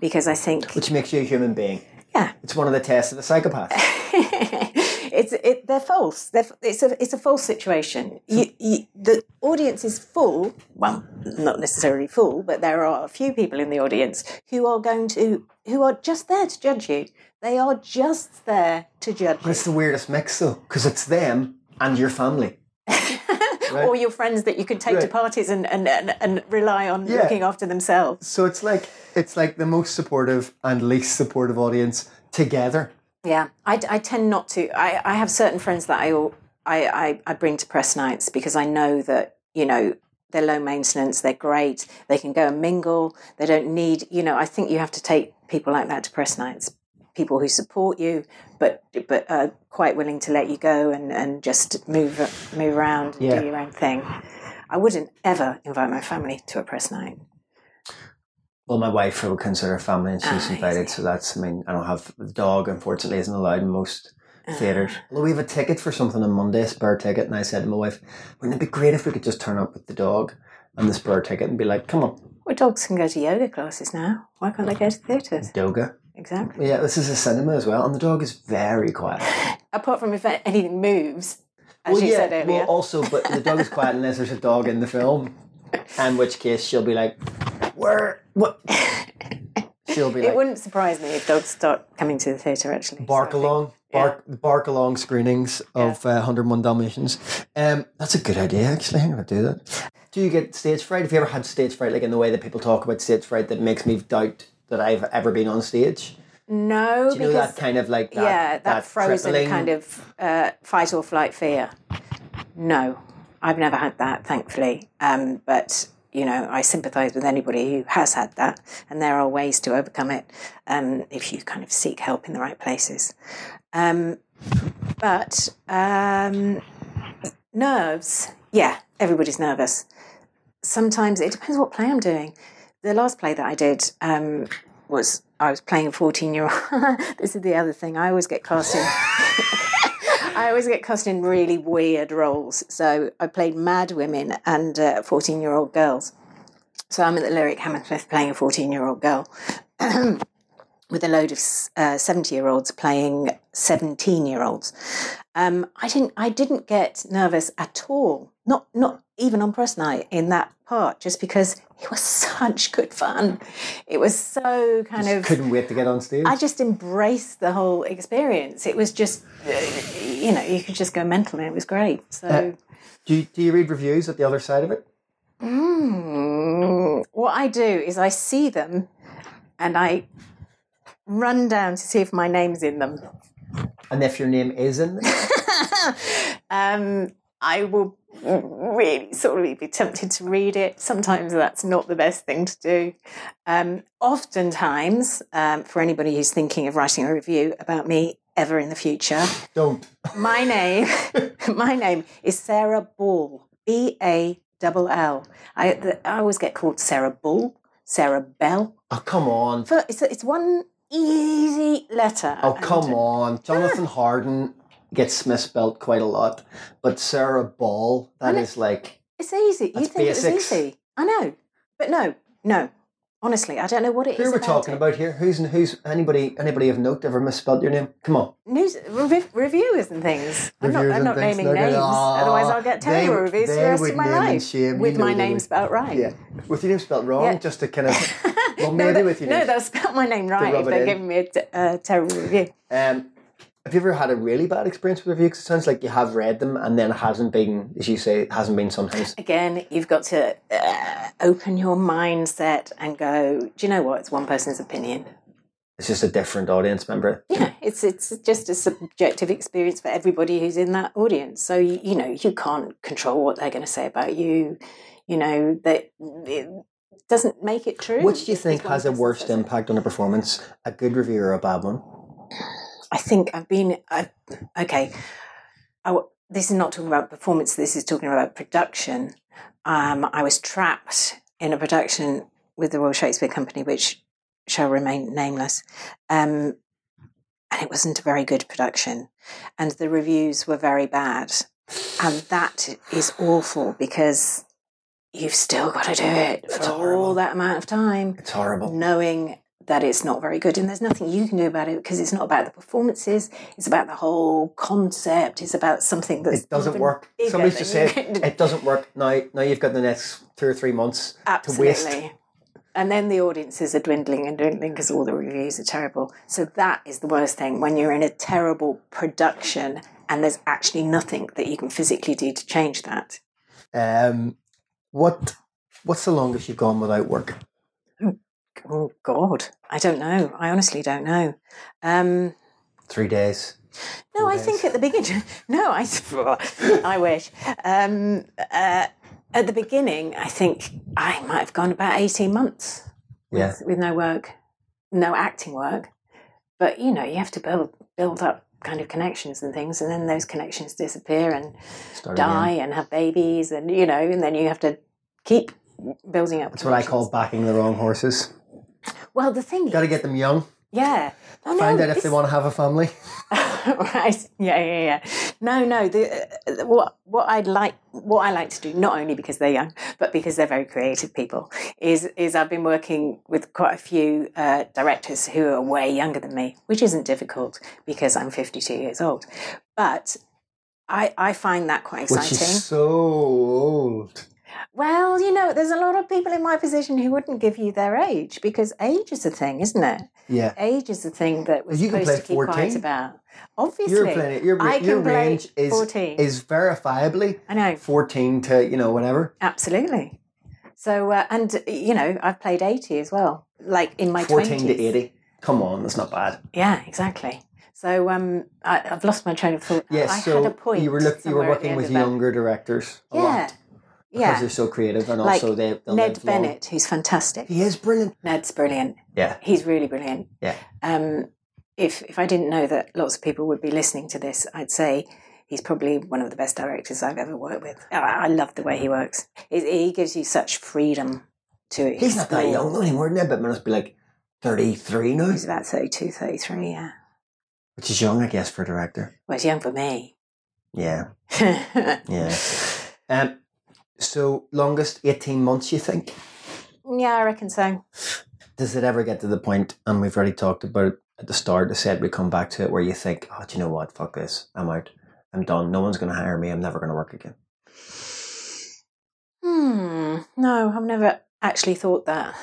because I think Which makes you a human being. Yeah. It's one of the tests of the psychopath. [LAUGHS] it's it, they're false. They're, it's a it's a false situation. You, you, the audience is full. Well, not necessarily full, but there are a few people in the audience who are going to who are just there to judge you. They are just there to judge But it's the weirdest mix though, because it's them and your family. Right. or your friends that you can take to parties and, and, and, and rely on Yeah. looking after themselves. So it's like it's like the most supportive and least supportive audience together. Yeah, I, I tend not to. I, I have certain friends that I, I, I, I bring to press nights because I know that, you know, they're low maintenance, they're great, they can go and mingle, they don't need, you know, I think you have to take people like that to press nights, people who support you, but but are quite willing to let you go and, and just move move around and Yeah. do your own thing. I wouldn't ever invite my family to a press night. Well, my wife would consider family, and she's Ah, invited, easy. so that's. I mean, I don't have the dog. Unfortunately, isn't allowed in most theaters. Although we have a ticket for something on Monday, a spare ticket, and I said to my wife, "Wouldn't it be great if we could just turn up with the dog and the spare ticket and be like, come on, Well, dogs can go to yoga classes now. Why can't they go to theatres? yoga." Exactly. Yeah, this is a cinema as well, and the dog is very quiet. [LAUGHS] Apart from if anything moves, as well, you yeah, said earlier. well, also, but the dog is quiet unless there's a dog in the film, in which case she'll be like, "Where? What?" [LAUGHS] She'll be it like, wouldn't surprise me if dogs start coming to the theatre actually. bark So along, bark, bark along screenings of uh, 101 Dalmatians. Um, that's a good idea, actually. I'm going to do that. Do you get stage fright? Have you ever had stage fright, like in the way that people talk about stage fright, that makes me doubt that I've ever been on stage? No, Do you know because that kind of like that? yeah, that, frozen crippling- kind of uh, fight or flight fear. No, I've never had that, thankfully. Um, but you know, I sympathise with anybody who has had that, and there are ways to overcome it um, if you kind of seek help in the right places. Um, but um, nerves, yeah, everybody's nervous. Sometimes it depends what play I'm doing. The last play that I did um, was I was playing a 14 year old. [LAUGHS] this is the other thing. I always get cast in. [LAUGHS] I always get cast in really weird roles. So I played mad women and 14 year old girls. So I'm at the Lyric Hammersmith playing a 14 year old girl [CLEARS THROAT] with a load of 70 year olds playing 17 year olds. Um, I didn't. I didn't get nervous at all. Not not even on press night in that part, just because it was such good fun. It was so kind of. Couldn't wait to get on stage. I just embraced the whole experience. It was just, uh, you know, you could just go mental and it was great. So, do, you, do you read reviews at the other side of it? mm, what I do is I see them and I run down to see if my name's in them. And if your name is in there? [LAUGHS] um, I will really sort of be tempted to read it. Sometimes that's not the best thing to do. Um, oftentimes, um, for anybody who's thinking of writing a review about me ever in the future, Don't. my [LAUGHS] name, my name is Sarah Ball. B A double L. I the- I always get called Sarah Bull, Sarah Bell. Oh, come on. For, it's it's one easy letter. Oh, come on. Jonathan Harden gets misspelt quite a lot, but Sarah Ball, that know. like, It's easy. You think it basics. was easy? I know, but no, no. Honestly, I don't know what it who is are we about talking it. about here? Who's who's anybody anybody of note ever misspelled your name? Come on. News rev- reviewers and things. I'm not, I'm not naming no, no, names, no. otherwise I'll get terrible would- reviews for the rest of my life with my name spelled right. Yeah. With your name spelled wrong, Yeah. just to kind of, [LAUGHS] well, no, maybe that- with your no, name. they'll spell my name right if they're in. giving me a t- a terrible review. Um, have you ever had a really bad experience with reviews? It sounds like you have read them and then it hasn't been, as you say, it hasn't been sometimes. Again, you've got to uh, open your mindset and go. Do you know what? It's one person's opinion. It's just a different audience member. Yeah, it's it's just a subjective experience for everybody who's in that audience. So you, you know you can't control what they're going to say about you. You know that it doesn't make it true. Which do you think has a worst impact on a performance? A good review or a bad one? I think I've been. I, okay, I this is not talking about performance. This is talking about production. Um, I was trapped in a production with the Royal Shakespeare Company, which shall remain nameless, um, and it wasn't a very good production, and the reviews were very bad, and that is awful because you've still got to do it It's for horrible. all that amount of time It's horrible. knowing that it's not very good and there's nothing you can do about it because it's not about the performances it's about the whole concept it's about something that It doesn't work. Somebody's just said it doesn't work now. Now you've got the next two or three months to waste. and then the audiences are dwindling and dwindling because all the reviews are terrible so that is the worst thing when you're in a terrible production and there's actually nothing that you can physically do to change that Um, what What's the longest you've gone without work? Oh god i don't know i honestly don't know um Three days. No, I days. think at the beginning. [LAUGHS] No, I. [LAUGHS] I wish. Um, uh, at the beginning, I think I might have gone about eighteen months with, Yeah. with no work, no acting work. But you know, you have to build build up kind of connections and things, and then those connections disappear and Start die again. and have babies, and you know, and then you have to keep building up. That's what I call backing the wrong horses. Well, the thing is. Got to get them young. yeah. Oh, Find no, out if they want to have a family. [LAUGHS] [LAUGHS] right. Yeah, yeah, yeah. No, no. The uh, what what I'd like what I like to do, not only because they're young, but because they're very creative people, is is I've been working with quite a few uh, directors who are way younger than me, which isn't difficult because I'm 52 years old. But I I find that quite Which exciting. is so old. Well, you know, there's a lot of people in my position who wouldn't give you their age because age is a thing, isn't it? Yeah. Age is a thing that we're You supposed to keep quiet about. Obviously, You're playing your, I your range is 14. is verifiably I know. 14 to, you know, whatever. Absolutely. So, uh, and you know, I've played 80 as well, like in my 14 20s. to 80. Come on, that's not bad. Yeah, exactly. So, um, I, I've lost my train of thought. Yes, I so had a point. you were look, you were working with younger directors a Yeah, lot because yeah. they're so creative and Like also they they'll Ned live long. Bennett, who's fantastic. He is brilliant. Ned's brilliant. Yeah. He's really brilliant. Yeah. Um, if if I didn't know that lots of people would be listening to this, I'd say he's probably one of the best directors I've ever worked with. I, I love the way he works. He, he gives you such freedom to He's not that young though anymore. Ned Bennett must be like 33 now, He's about 32, 33, yeah. which is young, I guess, for a director. Well, he's young for me. Yeah, [LAUGHS] yeah, yeah. [LAUGHS] um, so longest 18 months, you think? Yeah, I reckon so. Does it ever get to the point, and we've already talked about it at the start, I said we come back to it, where you think, oh, do you know what? Fuck this. I'm out. I'm done. No one's going to hire me. I'm never going to work again. Hmm. No, I've never actually thought that.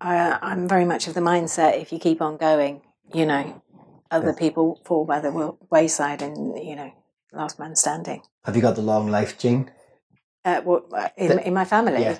I, I'm very much of the mindset if you keep on going, you know, other Yeah. people fall by the wayside and, you know, last man standing. Have you got the long life gene? Uh, what, uh, in, The- in my family? yeah.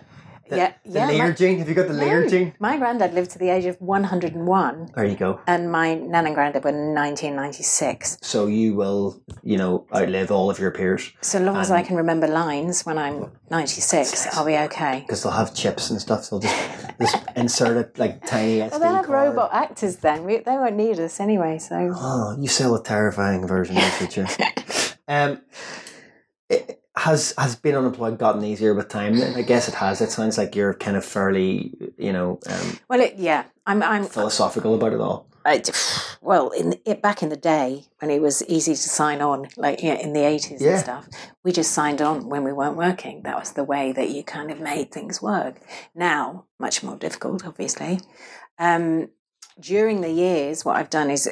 The, yeah. The yeah, layer my- gene? Have you got the layer No. gene? My granddad lived to the age of 101 There you go. and my nan and granddad were 1996. So you will, you know, outlive all of your peers So long as I can remember lines when I'm 96, I'll be okay. because they'll have chips and stuff. So they'll just, just insert it like tiny SD Well, they'll have card. robot actors then. We, they won't need us anyway, so. Oh, you sell a terrifying version of the [LAUGHS] future. um, it, has has being unemployed gotten easier with time? I guess it has. It sounds like you're kind of fairly, you know, um, Well, it, yeah, I'm. I'm. philosophical about it all. I, well, in it, back in the day when it was easy to sign on, like yeah, in the eighties Yeah. and stuff, we just signed on when we weren't working. That was the way that you kind of made things work. Now, much more difficult, obviously. Um, during the years, what I've done is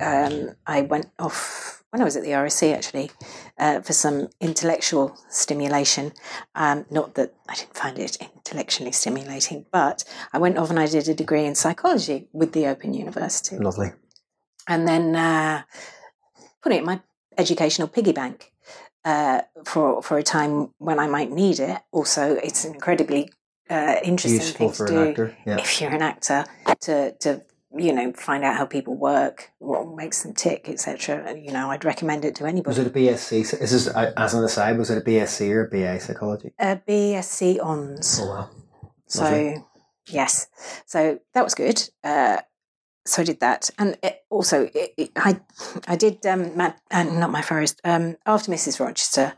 um, I went off when I was at the RSC actually uh, for some intellectual stimulation. Um, not that I didn't find it intellectually stimulating, but I went off and I did a degree in psychology with the Open University, Lovely. and then uh, put it in my educational piggy bank. Uh, for for a time when I might need it. Also, it's an incredibly uh, interesting Useful thing to an do actor. Yeah. if you're an actor to to you know find out how people work, what makes them tick, etc. You know, I'd recommend it to anybody. Was it a BSc? Is this as an aside? Was it a BSc or a BA psychology? a BSc ons? Oh wow. So Lovely. yes, so that was good. Uh, so I did that, and it, also it, it, I I did um, Mad, uh, not my first um, after Mrs. Rochester.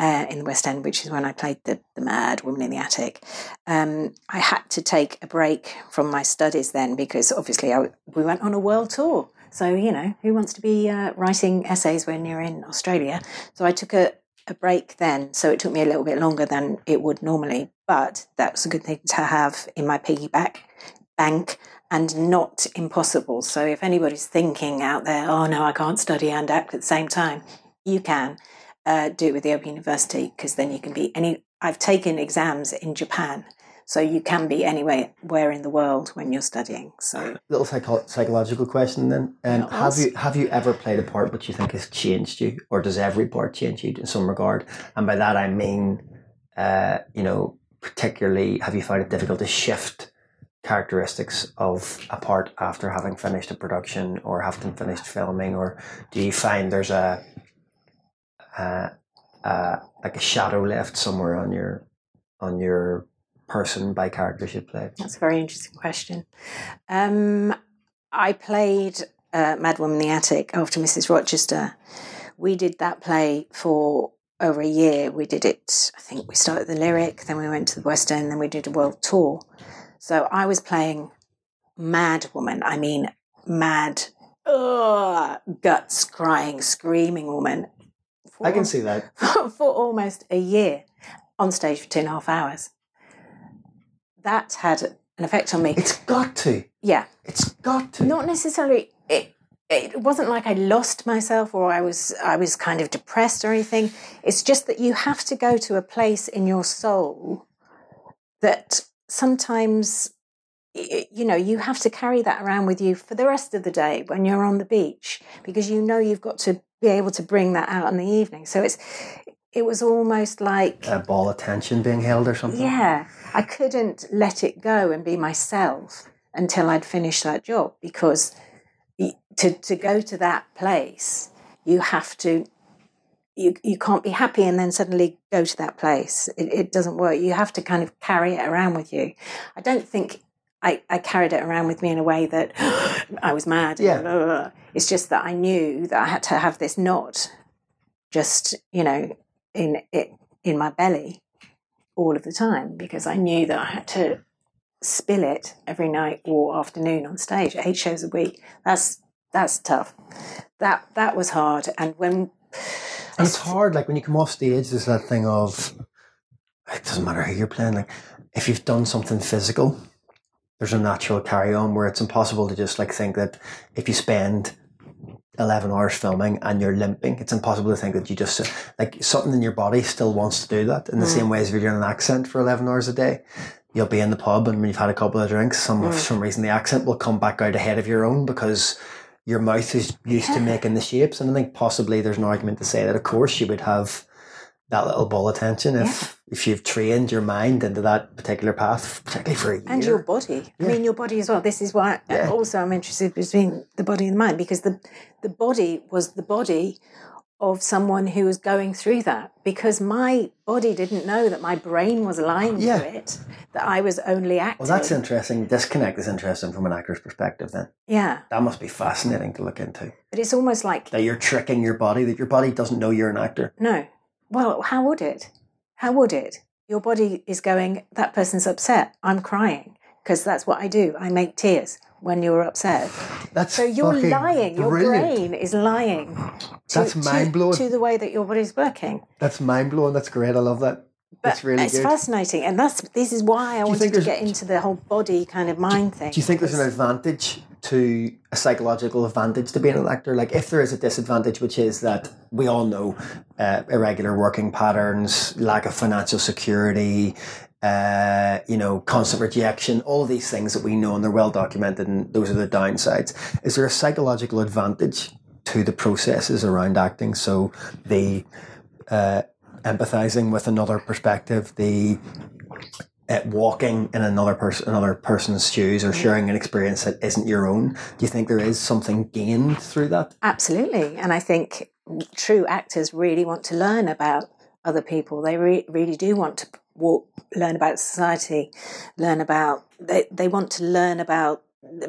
Uh, in the West End, which is when I played the, the mad woman in the attic, um, I had to take a break from my studies then because obviously I, we went on a world tour. So, you know, who wants to be uh, writing essays when you're in Australia? So I took a, a break then. So it took me a little bit longer than it would normally, but that was a good thing to have in my piggyback bank and not impossible. So if anybody's thinking out there, oh no, I can't study and act at the same time, you can uh, do it with the Open University because then you can be any. I've taken exams in Japan. So you can be anywhere where in the world when you're studying. So [LAUGHS] Little psycho- psychological question then. Um, have you have you ever played a part which you think has changed you, or does every part change you in some regard? And by that I mean, uh, you know, particularly have you found it difficult to shift characteristics of a part after having finished a production or having finished filming, or do you find there's a, uh, uh, like a shadow left somewhere on your on your person by characters you played? That's a very interesting question. Um, I played uh, Mad Woman in the Attic after Mrs. Rochester. We did that play for over a year. We did it, I think we started the lyric, then we went to the West End, then we did a world tour. So I was playing mad woman. I mean, mad, ugh, guts crying, screaming woman. I can see that. [LAUGHS] for, for almost a year on stage for two and a half hours. That had an effect on me. It's got to. yeah, It's got to. not necessarily. It it wasn't like I lost myself or I was I was kind of depressed or anything. It's just that you have to go to a place in your soul that sometimes you know you have to carry that around with you for the rest of the day when you're on the beach because you know you've got to be able to bring that out in the evening. So it's it was almost like A ball of tension being held or something. yeah, I couldn't let it go and be myself until I'd finished that job because to to go to that place, you have to. You, you can't be happy and then suddenly go to that place. It, it doesn't work. You have to kind of carry it around with you. I don't think I, I carried it around with me in a way that [GASPS] I was mad. Yeah. Blah, [LAUGHS] blah, blah. It's just that I knew that I had to have this knot just, you know, in it in my belly all of the time because I knew that I had to spill it every night or afternoon on stage, eight shows a week. That's that's tough. That that was hard. And when And it's hard, like when you come off stage, there's that thing of it doesn't matter who you're playing. Like if you've done something physical, there's a natural carry on where it's impossible to just like think that if you spend eleven hours filming and you're limping, it's impossible to think that you just like something in your body still wants to do that. In the mm. same way as if you're doing an accent for eleven hours a day, you'll be in the pub and when you've had a couple of drinks, some for some reason the accent will come back out ahead of your own because your mouth is used to making the shapes. And I think possibly there's an argument to say that of course you would have that little ball of tension if if you've trained your mind into that particular path, particularly for a year. and your body. I mean, your body as well. This is why Yeah. also I'm interested between the body and the mind because the the body was the body of someone who was going through that because my body didn't know that my brain was lying Yeah. to it that I was only acting. well, that's interesting. Disconnect is interesting from an actor's perspective. Then Yeah, that must be fascinating to look into. but it's almost like That you're tricking your body. That your body doesn't know you're an actor. no. Well, how would it? How would it? Your body is going. That person's upset. I'm crying because that's what I do. I make tears when you're upset. That's So you're lying. Your brilliant. brain is lying. To, That's mind-blowing. To, the way that your body's working. That's mind blowing. That's great. I love that. That's really it's good. fascinating, and that's this is why I wanted to get into the whole body kind of mind thing. Do you think there's an advantage to a psychological advantage to being an actor? Like, if there is a disadvantage, which is that we all know uh, irregular working patterns, lack of financial security, uh, you know, constant rejection, all these things that we know and they're well documented, and those are the downsides. Is there a psychological advantage to the processes around acting? So the uh, empathizing with another perspective, the uh, walking in another person another person's shoes or sharing an experience that isn't your own do you think there is something gained through that Absolutely. And I think true actors really want to learn about other people. They re- really do want to walk, learn about society, learn about, they, they want to learn about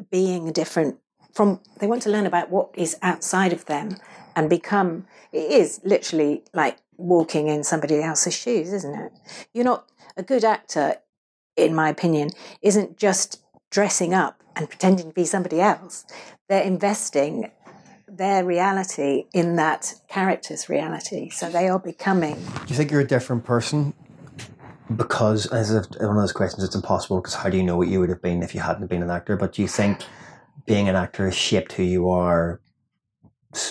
being different from, they want to learn about what is outside of them and become, it is literally like walking in somebody else's shoes, isn't it? You're not, a good actor, in my opinion, isn't just dressing up and pretending to be somebody else. They're investing their reality in that character's reality. So they are becoming. do you think you're a different person because as if one of those questions it's impossible because how do you know what you would have been if you hadn't been an actor but do you think being an actor has shaped who you are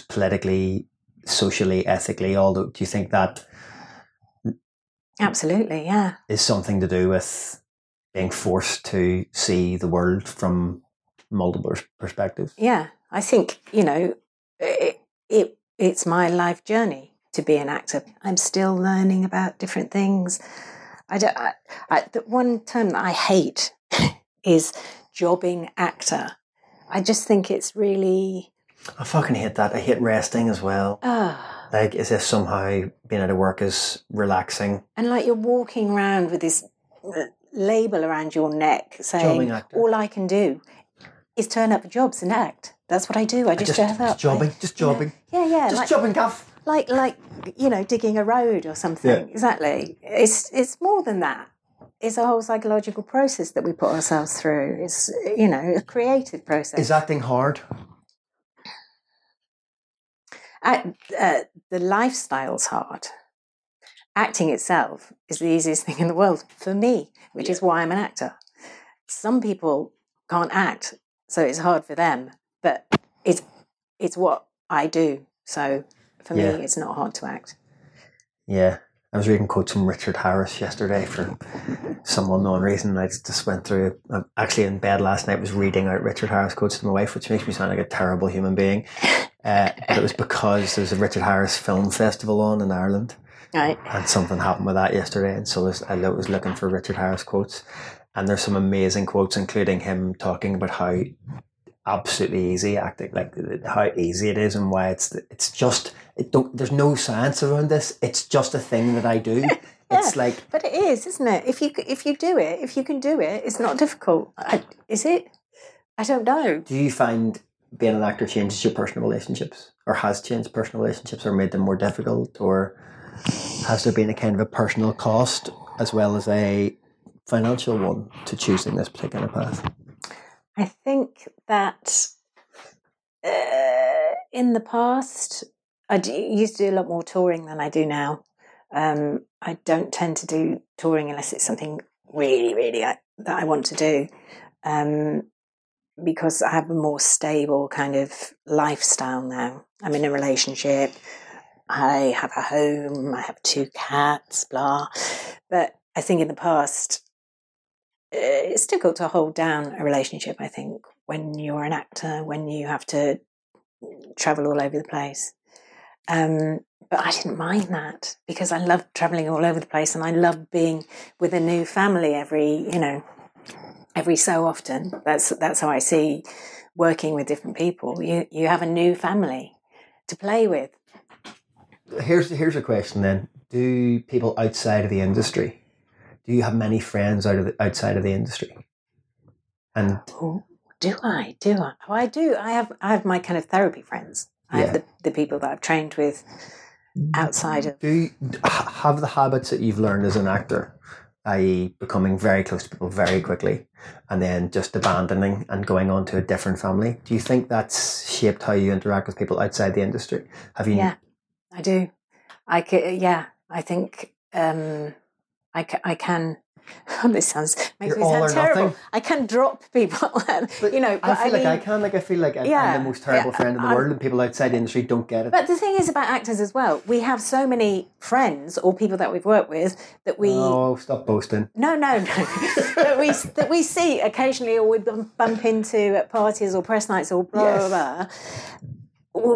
politically socially ethically although do you think that Absolutely, yeah. is something to do with being forced to see the world from multiple perspectives Yeah. I think, you know, it, it it's my life journey to be an actor. I'm still learning about different things. I don't, I, I, the one term that I hate [LAUGHS] is jobbing actor. I just think it's really, I fucking hate that. I hate resting as well. Like, as if somehow being out of work is relaxing. And like you're walking around with this uh, label around your neck saying, all I can do is turn up for jobs and act. That's what I do. I just, Just, turn up. just jobbing, I- just you know, jobbing. Yeah, yeah. Just like, jobbing, Gav. like, like, you know, digging a road or something. Yeah. Exactly. It's, it's more than that. It's a whole psychological process that we put ourselves through. It's you know a creative process. Is acting hard? Act, uh, the lifestyle's hard. Acting itself is the easiest [LAUGHS] thing in the world for me, which is why I'm an actor. Some people can't act, so it's hard for them. But it's it's what I do. So for Yeah. me, it's not hard to act. Yeah. I was reading quotes from Richard Harris yesterday for some unknown reason. I just went through, I'm actually in bed last night, was reading out Richard Harris quotes to my wife, which makes me sound like a terrible human being. Uh, but it was [LAUGHS] because there's a Richard Harris Film Festival on in Ireland. Right. and something happened with that yesterday, and so I was, I was looking for Richard Harris quotes, and there's some amazing quotes, including him talking about how absolutely easy acting, like how easy it is, and why it's it's just it don't. There's no science around this. It's just a thing that I do. [LAUGHS] It's like But it is, isn't it? If you if you do it, if you can do it, it's not difficult. I, is it? I don't know. Do you find being an actor changes your personal relationships, or has changed personal relationships, or made them more difficult, or has there been a kind of a personal cost as well as a financial one to choosing this particular path? I think that uh, in the past, I used to do a lot more touring than I do now. Um, I don't tend to do touring unless it's something really, really I, that I want to do, um, because I have a more stable kind of lifestyle now. I'm in a relationship. I have a home. I have two cats. Blah. But I think in the past, uh, it's difficult to hold down a relationship. I think when you're an actor, when you have to travel all over the place. Um, but I didn't mind that because I loved traveling all over the place, and I loved being with a new family every, you know, every so often. That's that's how I see working with different people. You you have a new family to play with. Here's here's a question then: Do people outside of the industry, do you have many friends out of the, outside of the industry? And Oh, do I? Do I? Oh, I do. I have I have my kind of therapy friends. I Yeah. have the, the people that I've trained with outside of do you have the habits that you've learned as an actor, i.e., becoming very close to people very quickly, and then just abandoning and going on to a different family? Do you think that's shaped how you interact with people outside the industry? Have you? Yeah, I do. I ca yeah, I think um, I, ca- I can. [LAUGHS] this sounds makes You're me all sound terrible. nothing. I can drop people, [LAUGHS] you know. I feel like mean, I can. Like I feel like I, Yeah, I'm the most terrible yeah, friend in the I'm- world, and people outside the industry don't get it. But the thing is about actors as well. We have so many friends or people that we've worked with that we oh, stop boasting. No, no, no. [LAUGHS] that we that we see occasionally, or we bump, bump into at parties or press nights or blah Yes. blah blah.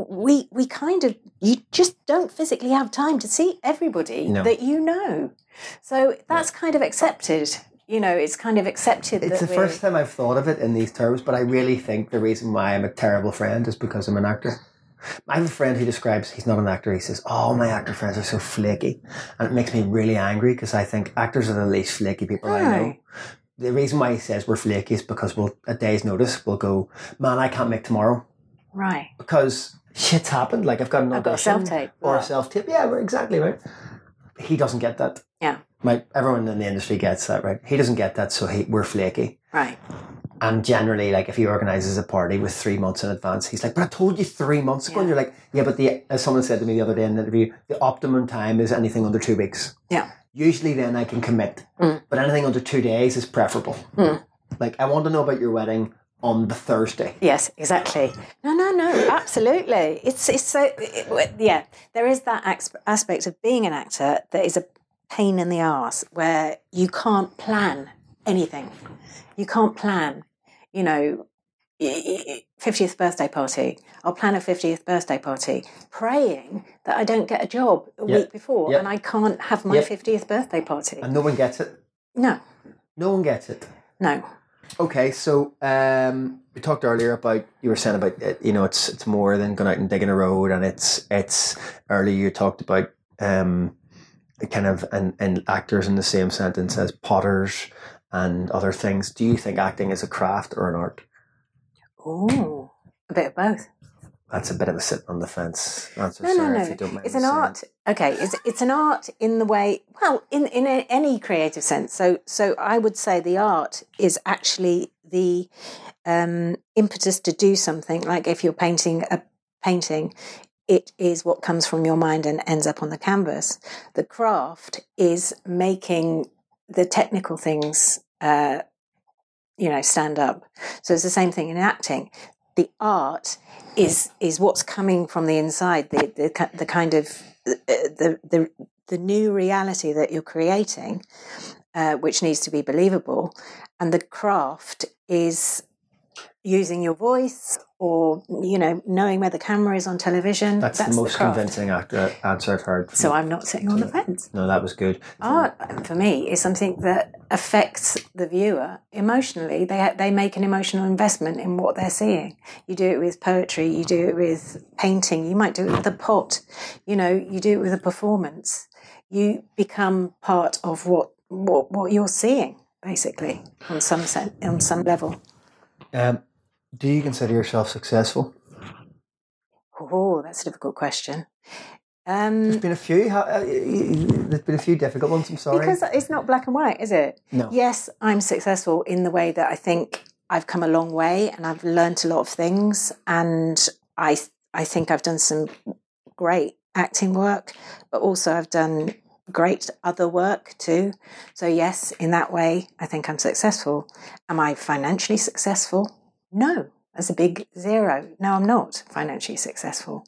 We we kind of you just don't physically have time to see everybody No. that you know, so that's kind of accepted. You know, it's kind of accepted. It's the we're- first time I've thought of it in these terms, but I really think the reason why I'm a terrible friend is because I'm an actor. I have a friend who describes he's not an actor. He says, "Oh, my actor friends are so flaky," and it makes me really angry because I think actors are the least flaky people I know. The reason why he says we're flaky is because we'll a day's notice we'll go, "Man, I can't make tomorrow," right. because shit's happened. Like I've got an I've got a audition self-tape. or Yeah. a self tape. Yeah, we're exactly right. He doesn't get that. Yeah. My everyone in the industry gets that, right? He doesn't get that, so he, we're flaky. Right. And generally, like if he organises a party with three months in advance, he's like, "But I told you three months ago." And you're like, "Yeah, but the as someone said to me the other day in the interview, the optimum time is anything under two weeks. Yeah. Usually, then I can commit, Mm. but anything under two days is preferable. Mm. Like I want to know about your wedding on the Thursday. Yes, exactly. No, no, no, absolutely. It's it's so it, yeah. There is that aspect of being an actor that is a pain in the ass where you can't plan anything. You can't plan. You know, fiftieth birthday party. I'll plan a fiftieth birthday party, praying that I don't get a job a Yeah. week before Yeah. and I can't have my Yeah. fiftieth birthday party. And no one gets it. No, No one gets it. no. Okay, so um, we talked earlier about you were saying about uh, you know it's it's more than going out and digging a road, and it's it's earlier you talked about um, kind of and and actors in the same sentence as potters and other things. Do you think acting is a craft or an art? Oh, a bit of both. That's a bit of a sit on the fence answer. No, no, no. if you don't It's an art. Okay, it's it's an art in the way. Well, in in any creative sense. So so I would say the art is actually the um, impetus to do something. Like if you're painting a painting, it is what comes from your mind and ends up on the canvas. The craft is making the technical things. Uh, you know, stand up. So it's the same thing in acting. The art is is what's coming from the inside. The the the kind of uh, the the the new reality that you're creating, uh, which needs to be believable, and the craft is using your voice or you know knowing where the camera is on television. That's, the most craft. convincing actor, answer I've heard. So I'm not sitting on the fence. no, that was good. Art for me is something that affects the viewer emotionally. They they make an emotional investment in what they're seeing. You do it with poetry, you do it with painting, you might do it with a pot. You know, you do it with a performance. You become part of what what, what you're seeing, basically, on some sen- on some level. Um, do you consider yourself successful? Oh, that's a difficult question. Um, There's been a few. uh, There's been a few difficult ones. I'm sorry. Because it's not black and white, is it? No. Yes, I'm successful in the way that I think I've come a long way and I've learnt a lot of things and I I think I've done some great acting work, but also I've done great other work too. So yes, in that way, I think I'm successful. Am I financially successful? No. That's a big zero. No, I'm not financially successful.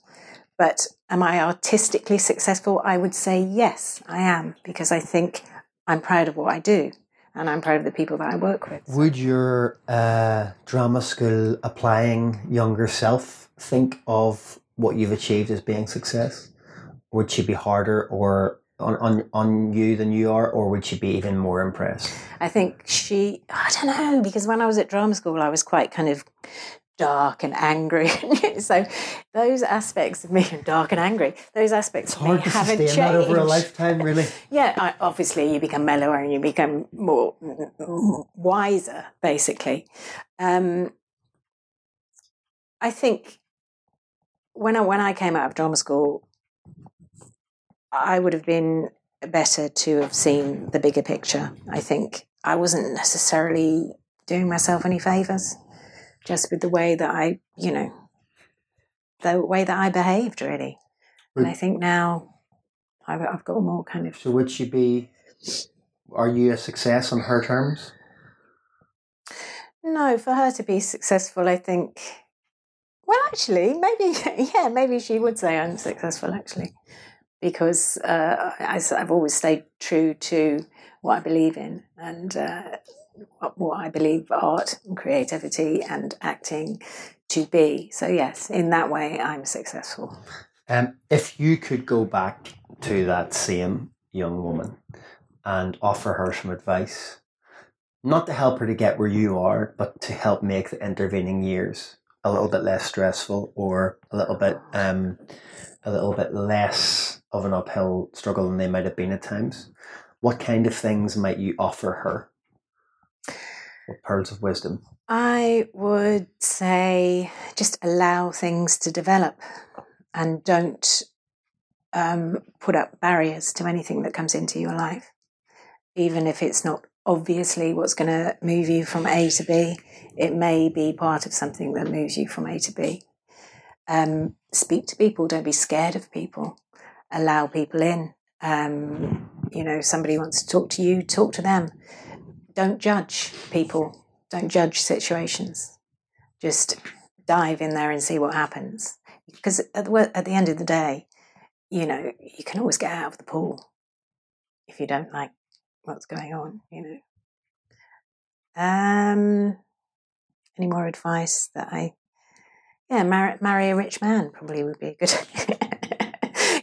But am I artistically successful? I would say yes, I am, because I think I'm proud of what I do and I'm proud of the people that I work with. Would your uh, drama school applying younger self think of what you've achieved as being success? Would she be harder or on, on, on you than you are, or would she be even more impressed? I think she, I don't know, because when I was at drama school, I was quite kind of dark and angry. [LAUGHS] so those aspects of me, [LAUGHS] dark and angry, those aspects of me haven't changed. That over a lifetime, really. [LAUGHS] Yeah, I, obviously you become mellower and you become more wiser, basically. Um, I think when I when I came out of drama school, I would have been better to have seen the bigger picture. I think I wasn't necessarily doing myself any favors, just with the way that I, you know, the way that I behaved, really. And I think now I've, I've got more kind of So would she be? Are you a success on her terms? No, for her to be successful, I think. Well, actually, maybe [LAUGHS] yeah, maybe she would say I'm successful. Actually, because uh, I, have always stayed true to what I believe in and uh, what, I believe art and creativity and acting to be. So yes, in that way, I'm successful. Um, if you could go back to that same young woman and offer her some advice, not to help her to get where you are, but to help make the intervening years a little bit less stressful or a little bit um, a little bit less of an uphill struggle than they might have been at times. What kind of things might you offer her? What pearls of wisdom? I would say just allow things to develop and don't um, put up barriers to anything that comes into your life, even if it's not obviously what's going to move you from A to B. It may be part of something that moves you from A to B. Um, speak to people. Don't be scared of people. Allow people in. Um, you know, somebody wants to talk to you, talk to them. Don't judge people. Don't judge situations. Just dive in there and see what happens. Because at the, at the end of the day, you know, you can always get out of the pool if you don't like what's going on, you know. Um, any more advice that I, yeah, marry, marry a rich man probably would be a good,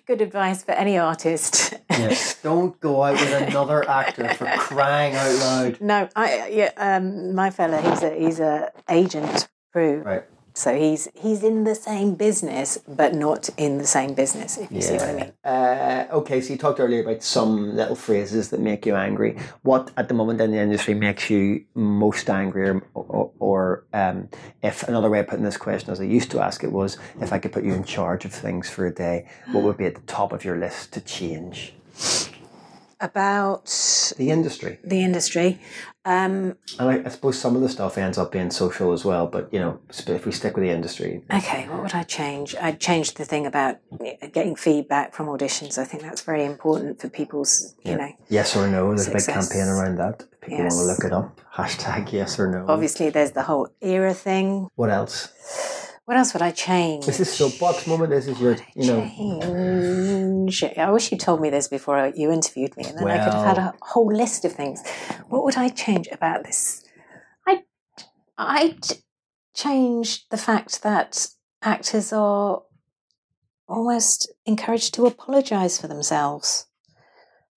[LAUGHS] good advice for any artist. Yes. Don't go out with another actor for crying out loud. no, I yeah, um, my fella, he's a he's a agent crew, Right. So he's he's in the same business, but not in the same business. If you see what I mean. Uh, okay, so you talked earlier about some little phrases that make you angry. What at the moment in the industry makes you most angry or, or, or Or um, if another way of putting this question, as I used to ask it, was if I could put you in charge of things for a day, what would be at the top of your list to change? About The industry. the industry. Um, And I, I suppose some of the stuff ends up being social as well, but you know, if we stick with the industry, okay, what would I change? I'd change the thing about getting feedback from auditions. I think that's very important for people's, you know. yes or no, there's a big campaign around that. If people want to look it up. [LAUGHS] Hashtag yes or no. Obviously, there's the whole era thing. What else? What else would I change? This is your soapbox moment. This is your, you know, change. I wish you told me this before you interviewed me, and then I could have had a whole list of things. What would I change about this? I, I'd change the fact that actors are almost encouraged to apologise for themselves.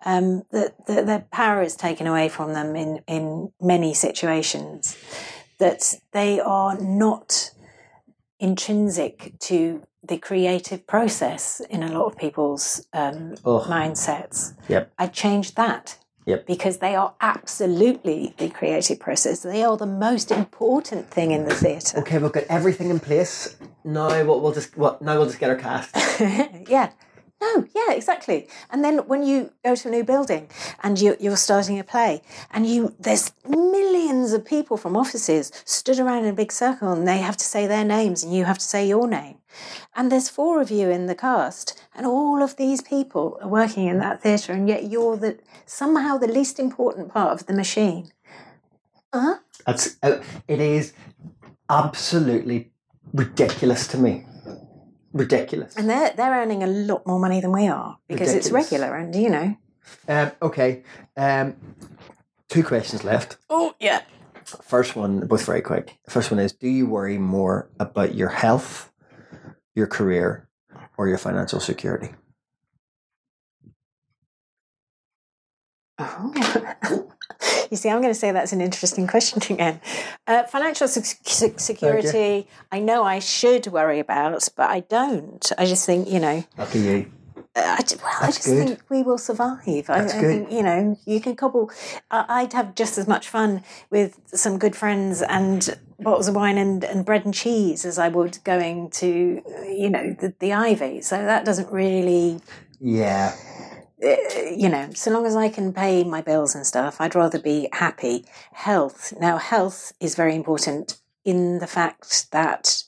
Um, that, that their power is taken away from them in, in many situations. That they are not intrinsic to the creative process in a lot of people's um, Ugh. mindsets. Yep. I changed that. Yep. Because they are absolutely the creative process. They are the most important thing in the theatre. Okay, we've got everything in place. Now what we'll just what now we'll just get our cast. [LAUGHS] yeah. No, yeah, exactly. And then when you go to a new building and you, you're starting a play, and you there's millions of people from offices stood around in a big circle, and they have to say their names, and you have to say your name. And there's four of you in the cast, and all of these people are working in that theatre, and yet you're the somehow the least important part of the machine. Huh? That's uh, it is absolutely ridiculous to me. Ridiculous. And they're they're earning a lot more money than we are because it's regular, and you know. Um, okay, um, two questions left. Oh yeah. First one, both very quick. First one is: Do you worry more about your health, your career, or your financial security? Oh. [LAUGHS] [LAUGHS] you see, I'm going to say that's an interesting question [LAUGHS] again. Uh, financial sec- sec- security, I know I should worry about, but I don't. I just think, you know, Lucky you. I, ju- well, I just good. think we will survive. I, That's I good. think, you know, you can cobble. I I'd have just as much fun with some good friends and bottles of wine and, and bread and cheese as I would going to, you know, the, the Ivy. So that doesn't really Yeah. Uh, you know, so long as I can pay my bills and stuff, I'd rather be happy. Health. Now, health is very important in the fact that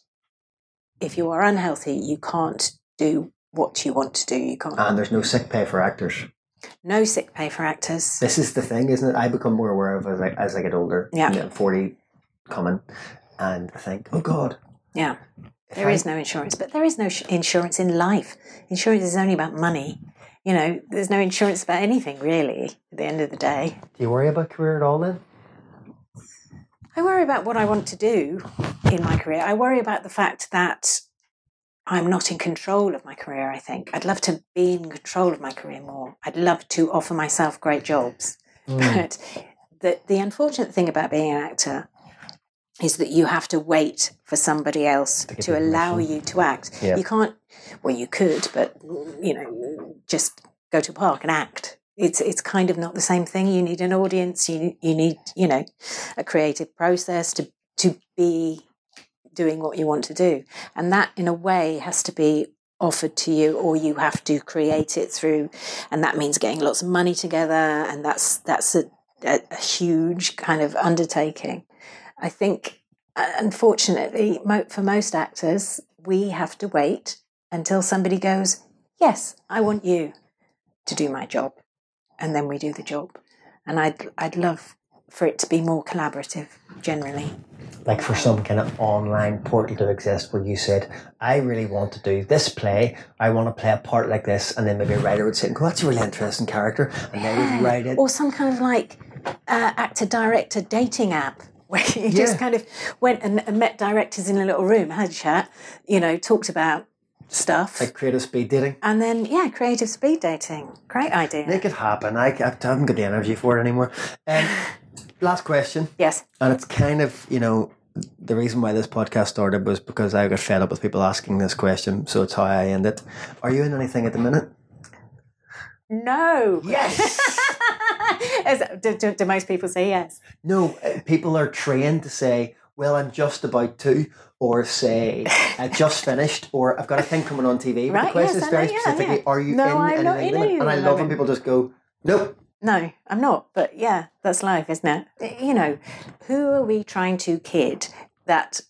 if you are unhealthy, you can't do what you want to do. You can't. And there's no sick pay for actors. no sick pay for actors. This is the thing, isn't it? I become more aware of as I, as I get older. Yeah. You know, 40 coming. And I think, oh God. Yeah. There I- is no insurance, but there is no sh- insurance in life. Insurance is only about money. You know, there's no insurance about anything really at the end of the day. Do you worry about career at all then? I worry about what I want to do in my career. I worry about the fact that I'm not in control of my career, I think. I'd love to be in control of my career more. I'd love to offer myself great jobs. Hmm. But the, the unfortunate thing about being an actor is that you have to wait for somebody else give to allow you to act. Yeah. You can't, well, you could, but, you know, just go to a park and act. It's, it's kind of not the same thing. You need an audience. You, you need, you know, a creative process to, to be doing what you want to do. And that, in a way, has to be offered to you or you have to create it through and that means getting lots of money together and that's that's a, a, a huge kind of undertaking i think uh, unfortunately for most actors we have to wait until somebody goes yes i want you to do my job and then we do the job and i'd i'd love for it to be more collaborative generally like for some kind of online portal to exist where you said, I really want to do this play, I want to play a part like this, and then maybe a writer would say, oh, that's a really interesting character, and they would write it. or some kind of like uh, actor director dating app [LAUGHS] where you Yeah. just kind of went and, and met directors in a little room, had a chat, you know, talked about stuff, Like creative speed dating. and then yeah, creative speed dating. Great idea. Make it happen. I, I haven't got the energy for it anymore. Um, [LAUGHS] last question, yes. and it's kind of, you know, the reason why this podcast started was because I got fed up with people asking this question, so it's how I end it. Are you in anything at the minute? No. Yes. [LAUGHS] As- do, do, do most people say yes? No, uh, people are trained to say, well, I'm just about to, or say, I just [LAUGHS] finished, or I've got a thing coming on TV. But Right, the question yes, is very know, yeah, specifically, yeah. are you No, in I'm not in at the minute? any And I love when people just go, nope. No, I'm not. But yeah, that's life, isn't it? Eh, you know, who are we trying to kid that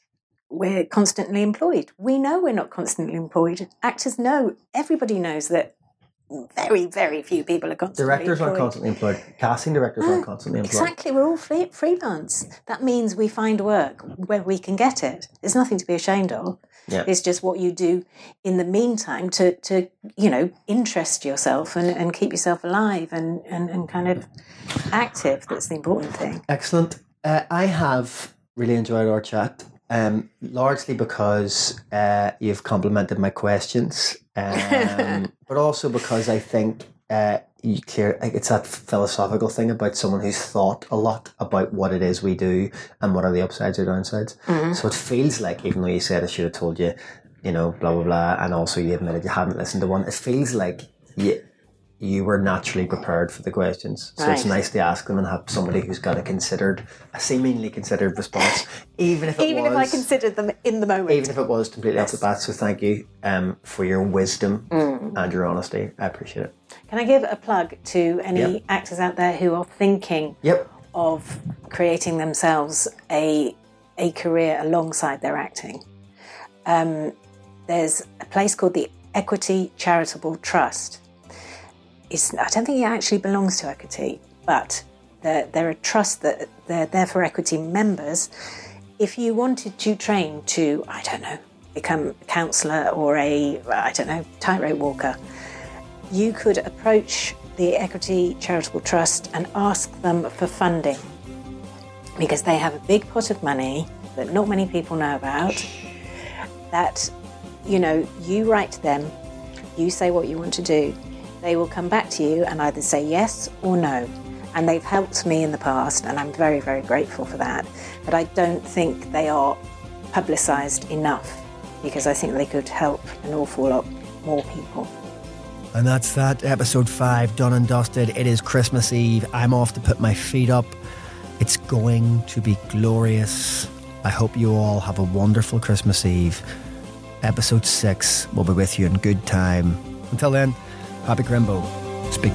we're constantly employed? We know we're not constantly employed. Actors know, everybody knows that very, very few people are constantly Directors employed. aren't constantly employed. Casting directors aren't constantly employed. Exactly, we're all free, freelance. That means we find work where we can get it. There's nothing to be ashamed of. Yeah. It's just what you do in the meantime to, to you know, interest yourself and, and keep yourself alive and, and, and kind of active. That's the important thing. Excellent. Uh, I have really enjoyed our chat, um, largely because uh, you've complimented my questions, um, [LAUGHS] but also because I think uh, you clear it's that philosophical thing about someone who's thought a lot about what it is we do and what are the upsides or downsides. So it feels like, even though you said I should have told you, you know, blah blah blah, and also you admitted you haven't listened to one, it feels like you you were naturally prepared for the questions. So it's nice to ask them and have somebody who's got a considered, a seemingly considered response, even if it Even was, if I considered them in the moment. even if it was completely off the bat. So thank you um, for your wisdom and your honesty. I appreciate it. Can I give a plug to any Yep. actors out there who are thinking Yep. of creating themselves a a career alongside their acting. Um, there's a place called the Equity Charitable Trust. It's, I don't think it actually belongs to Equity, but they're, they're a trust that they're there for Equity members. If you wanted to train to, I don't know, become a counsellor or a, I don't know, tightrope walker, you could approach the Equity Charitable Trust and ask them for funding because they have a big pot of money that not many people know about. That, you know, you write to them, you say what you want to do, they will come back to you and either say yes or no. And they've helped me in the past, and I'm very, very grateful for that. But I don't think they are publicised enough because I think they could help an awful lot more people. And that's that. Episode five done and dusted. It is Christmas Eve. I'm off to put my feet up. It's going to be glorious. I hope you all have a wonderful Christmas Eve. Episode six will be with you in good time. Until then, happy Grimbo. Speak